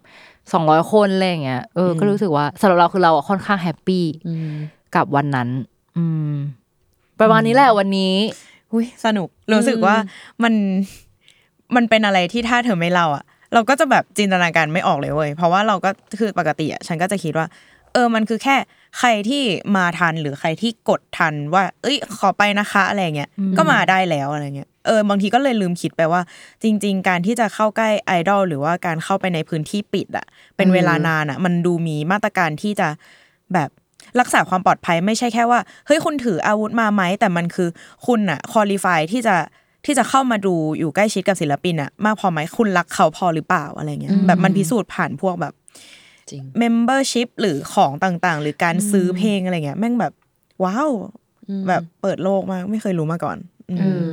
สองร้อยคนอะไรอย่างเงี้ย เออ ก็รู้สึกว่าสำหรับเราคือเราอะค่อนข้างแฮปปี้อืมกับวันนั้น อืม ประมาณนี้แหละวันนี้อุ้ยสนุกรู้สึกว่ามันมันเป็นอะไรที่ถ้าเธอไม่เล่าอะ เราก็จะแบบจินตนาการไม่ออกเลยเว้ยเพราะว่าเราก็คือปกติอะฉันก็จะคิดว่า เออมันคือแค่ใครที่มาทันหรือใครที่กดทันว่า เอ้ย ขอไปนะคะอะไรเงี้ยก็มาได้แล้วอะไรเงี้ยเออบางทีก็เลยลืมคิดไปว่า จริง ๆ การที่จะเข้าใกล้ไอดอลหรือว่าการเข้าไปในพื้นที่ปิดอะ เป็นเวลานานอะ มันดูมีมาตรการที่จะแบบ รักษาความปลอดภัยไม่ใช่แค่ว่าเฮ้ยคุณถืออาวุธมาไหมแต่มันคือคุณอะคอลี่ฟายที่จะที่จะเข้ามาดูอยู่ใกล้ชิดกับศิลปินอะมากพอไหมคุณรักเขาพอหรือเปล่าอะไรเงี้ยแบบมันพิสูจน์ผ่านพวกแบบจริง membership หรือของต่างๆ หรือการซื้อเพลงอะไรเงี้ยแม่งแบบว้าวแบบเปิดโลกมากไม่เคยรู้มาก่อน อืมเออ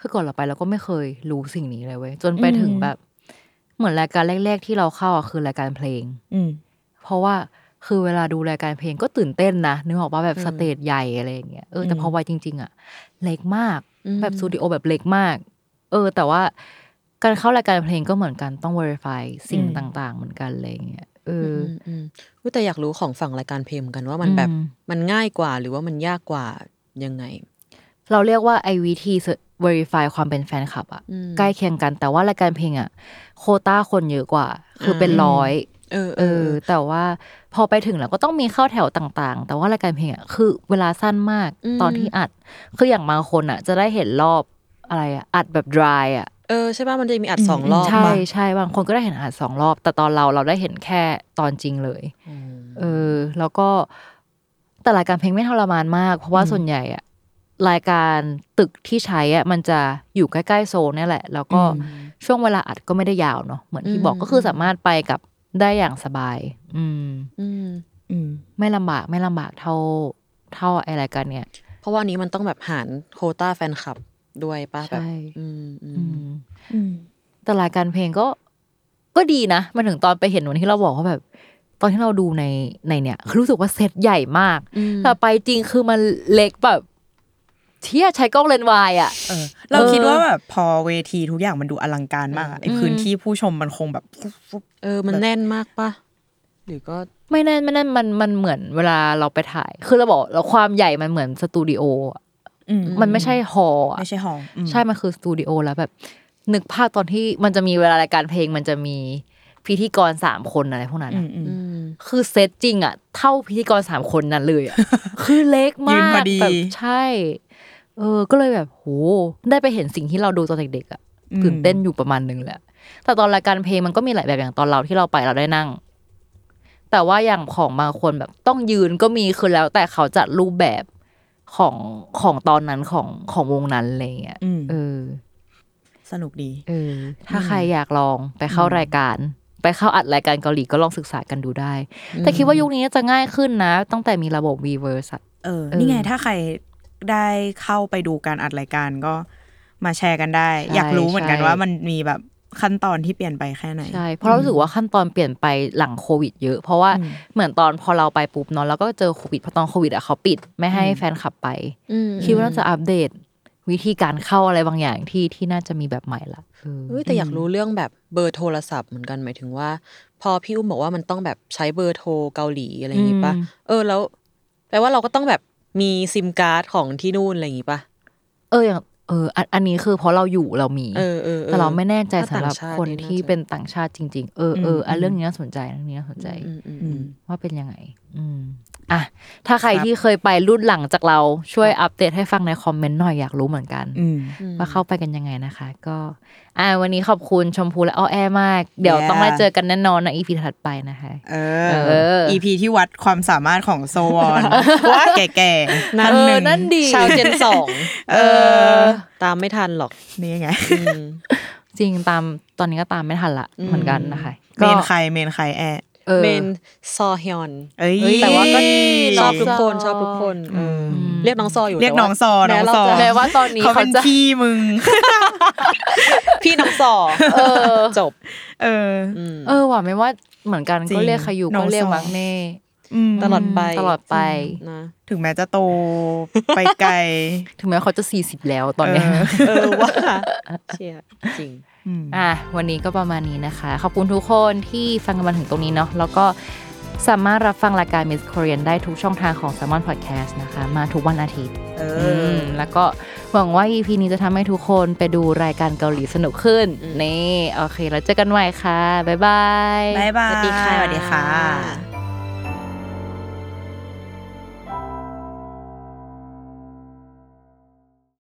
คือก่อนเราไปเราก็ไม่เคยรู้สิ่งนี้เลยเว้ยจนไปอืมถึงแบบ เหมือนรายการแรก ๆ ที่เราเข้าอะคือรายการเพลง อืมเพราะว่า คือเวลาดูรายการเพลงก็ตื่นเต้นนะนึกออกว่าแบบ stage ใหญ่อะไรอย่างเงี้ยเออแต่อืมพอไปจริง ๆ อะ เล็กมากอืมแบบสตูดิโอแบบเล็กมาก เออ แต่ว่าการเข้ารายการเพลงก็เหมือนกันต้อง verify สิ่งต่าง ๆ เหมือนกันอะไรอย่างเงี้ยเอออือมอืมอุ๊ยแต่อยากรู้ของฝั่งรายการเพลงเหมือนกันว่ามันแบบอืมมันง่ายกว่า หรือว่ามันยากกว่ายังไง เราเรียกว่าไอวิธี verify ความเป็นแฟนคลับอะอืมใกล้เคียงกัน แต่ว่ารายการเพลงอะโควต้าคนเยอะกว่า คือเป็นอ่าร้อยเออเออ แต่ว่า พอไปถึงแล้วก็ต้องมีเข้าแถวต่างๆ แต่ว่ารายการเพลงอะคือเวลาสั้นมากตอนที่อัด คืออย่างบางคนอะจะได้เห็นรอบอะไรอะอัดแบบ dry อะเออใช่ป่ะมันจะมีอัดสองรอบใช่ป่ะใช่บางคนก็ได้เห็นอัดสองรอบ แต่ตอนเราเราได้เห็นแค่ตอนจริงเลยเออ แล้วก็แต่รายการเพลงไม่ทรมานมาก เพราะว่าส่วนใหญ่อะรายการตึกที่ใช้อะมันจะอยู่ใกล้ๆโซนเนี่ยแหละ แล้วก็ช่วงเวลาอัดก็ไม่ได้ยาวเนาะเหมือนที่บอกก็คือสามารถไปกับ ได้อย่างสบาย อืม อืม อืม ไม่ลำบากไม่ลำบากเท่าเท่าไอรายการเนี้ยเพราะว่านี้มันต้องแบบหารโควต้าแฟนคลับด้วยป่ะแบบใช่ อืมอือืมม อืม แต่รายการเพลงก็ก็ดีนะมาถึงตอนไปเห็นวันที่เราบอกว่าแบบ ตอนที่เราดูในในเนี่ยคือรู้สึกว่าเซตใหญ่มากแต่ไปจริงคือมันเล็กแบบ เที่ยใช้กล้องเลนส์วายอะเออเราคิดว่าแบบพอเวทีทุกอย่างมันดูอลังการมากอะไอพื้นที่ผู้ชมมันคงแบบเออมันแน่นมากป่ะหรือก็ไม่แน่นไม่แน่นมันมันเหมือนเวลาเราไปถ่าย คือเราบอกเราความใหญ่มันเหมือนสตูดิโออะอืมมันไม่ใช่ฮอลล์อะไม่ใช่ห้องอืมใช่มันคือสตูดิโอแล้วแบบ นึกภาพตอนที่มันจะมีเวลารายการเพลงมันจะมีพิธีกรสามคนอะไรพวกนั้นอือะมอืมอืมคือเซตจริงอะ เท่าพิธีกรสามคนนั้นเลยอะคือเล็กมากยืนพอดีแบบใช่ เออ ก็เลยแบบโหได้ไปเห็นสิ่งที่เราดูตอนเด็กๆอะตื่นเต้นอยู่ประมาณนึงแหละ แต่ตอนรายการเพลงมันก็มีหลายแบบอย่างตอนเราที่เราไปเราได้นั่ง แต่ว่าอย่างของบางคนแบบต้องยืนก็มีคือแล้ว แต่เขาจัดรูปแบบของของตอนนั้นของของวงนั้นอะไรเงี้ยอืมเออ สนุกดี เออ ถ้าใครอยากลองไปเข้ารายการ ไปเข้าอัดรายการเกาหลีก็ลองศึกษากันดูได้ แต่คิดว่ายุคนี้จะง่ายขึ้นนะ ตั้งแต่มีระบบ Weverse อะเออเออ นี่ไงถ้าใคร ได้เข้าไปดูการอัดรายการก็มาแชร์กันได้ใช่อยากรู้เหมือนกันใช่ว่ามันมีแบบขั้นตอนที่เปลี่ยนไปแค่ไหนใช่เพราะเรารู้สึกว่าขั้นตอนเปลี่ยนไปหลังโควิด เยอะ เพราะว่าอืมเหมือนตอนพอเราไปปุ๊บเนาะแล้วก็เจอโควิดเพราะตอนโควิดอะเขาปิดไม่ให้แฟนคลับไปอืมคิดว่าน่าจะอัปเดต วิธีการเข้าอะไรบางอย่างที่ที่น่าจะมีแบบใหม่ละเออเอ้ยแต่อยากรู้เรื่องแบบเบอร์โทรศัพท์เหมือนกันหมายถึงว่า พอพี่อุ้มบอกว่ามันต้องแบบใช้เบอร์โทรเกาหลีอะไรอย่างงี้ปะอืมเออแล้วแปลว่าเราก็ต้องแบบ มีซิมการ์ดของที่นู่นอะไรอย่างงี้ปะเอออย่างเอออันอันนี้คือเพราะเราอยู่เรามี เออเออออแต่เราไม่แน่ใจถ้สำหรับต่างชาติคนที่าจะ เป็นต่างชาติจริง ๆ เออเอออันเรื่องนี้น่าสนใจเรื่องนี้น่าสนใจ อืมอืมอือืมมว่าเป็นยังไง อืม อะถ้าใครครับที่เคยไปรุ่นหลังจากเราช่วยอัปเดตให้ฟังในคอมเมนต์หน่อยอยากรู้เหมือนกันอืมว่าเข้าไปกันยังไงนะคะ ก็ อ่าวันนี้ขอบคุณชมพูและอ้อแอมาก เดี๋ยว Yeah ต้องได้เจอกันแน่นอนในอีพีถัดไปนะคะเอเอออ EP ที่วัดความสามารถของโซวอนว่าแก่ๆนั่นเอหอนึ่งนั่นดีชาวเจนสองเออ ตามไม่ทันหรอกนี่ไงอืมจริงตามตอนนี้ก็ตามไม่ทันละอืมเหมือนกันนะคะเมนใครเมนใครแอะ เออเมนซอฮยอนเอ้ยแต่ว่าก็ชอบน้ทุองกซอคนชอบทุกคนเอออมเรียกน้องซออยู่เรียกแต่ว่าน้องซอแม้น้องเราซอจะแม้ว่าตอนนี้เขาเขาเป็นจะพี่มึง พี่น้องซอเออจบ เอออืมเออว่ะไม่ว่าเหมือนกันจริงก็เรียกใครอยู่น้ก็องเรียกซอมักเน่อืมตลอดไปตลอดไปนะถึงแม้จะโตไปไกล ถึงแม้เขาจะสี่สิบแล้วตอนเนี้ยเออเออว่าเชียจริง อืมอะวันนี้ก็ประมาณนี้นะคะ ขอบคุณทุกคนที่ฟังกันมาถึงตรงนี้เนาะแล้วก็สามารถรับฟังรายการ Miss Korean ได้ทุกช่องทางของ s ซ m o n Podcast นะคะ มาทุกวันอาทิตย์เอมอแล้วก็หวังว่า EP นี้จะทำให้ทุกคนไปดูรายการเกาหลีสนุกขึ้น นี่ โอเค แล้วเจอกันใหม่ค่ะ บ๊ายบาย บ๊ายบาย สวัสดีค่ะ สวัสดีค่ะ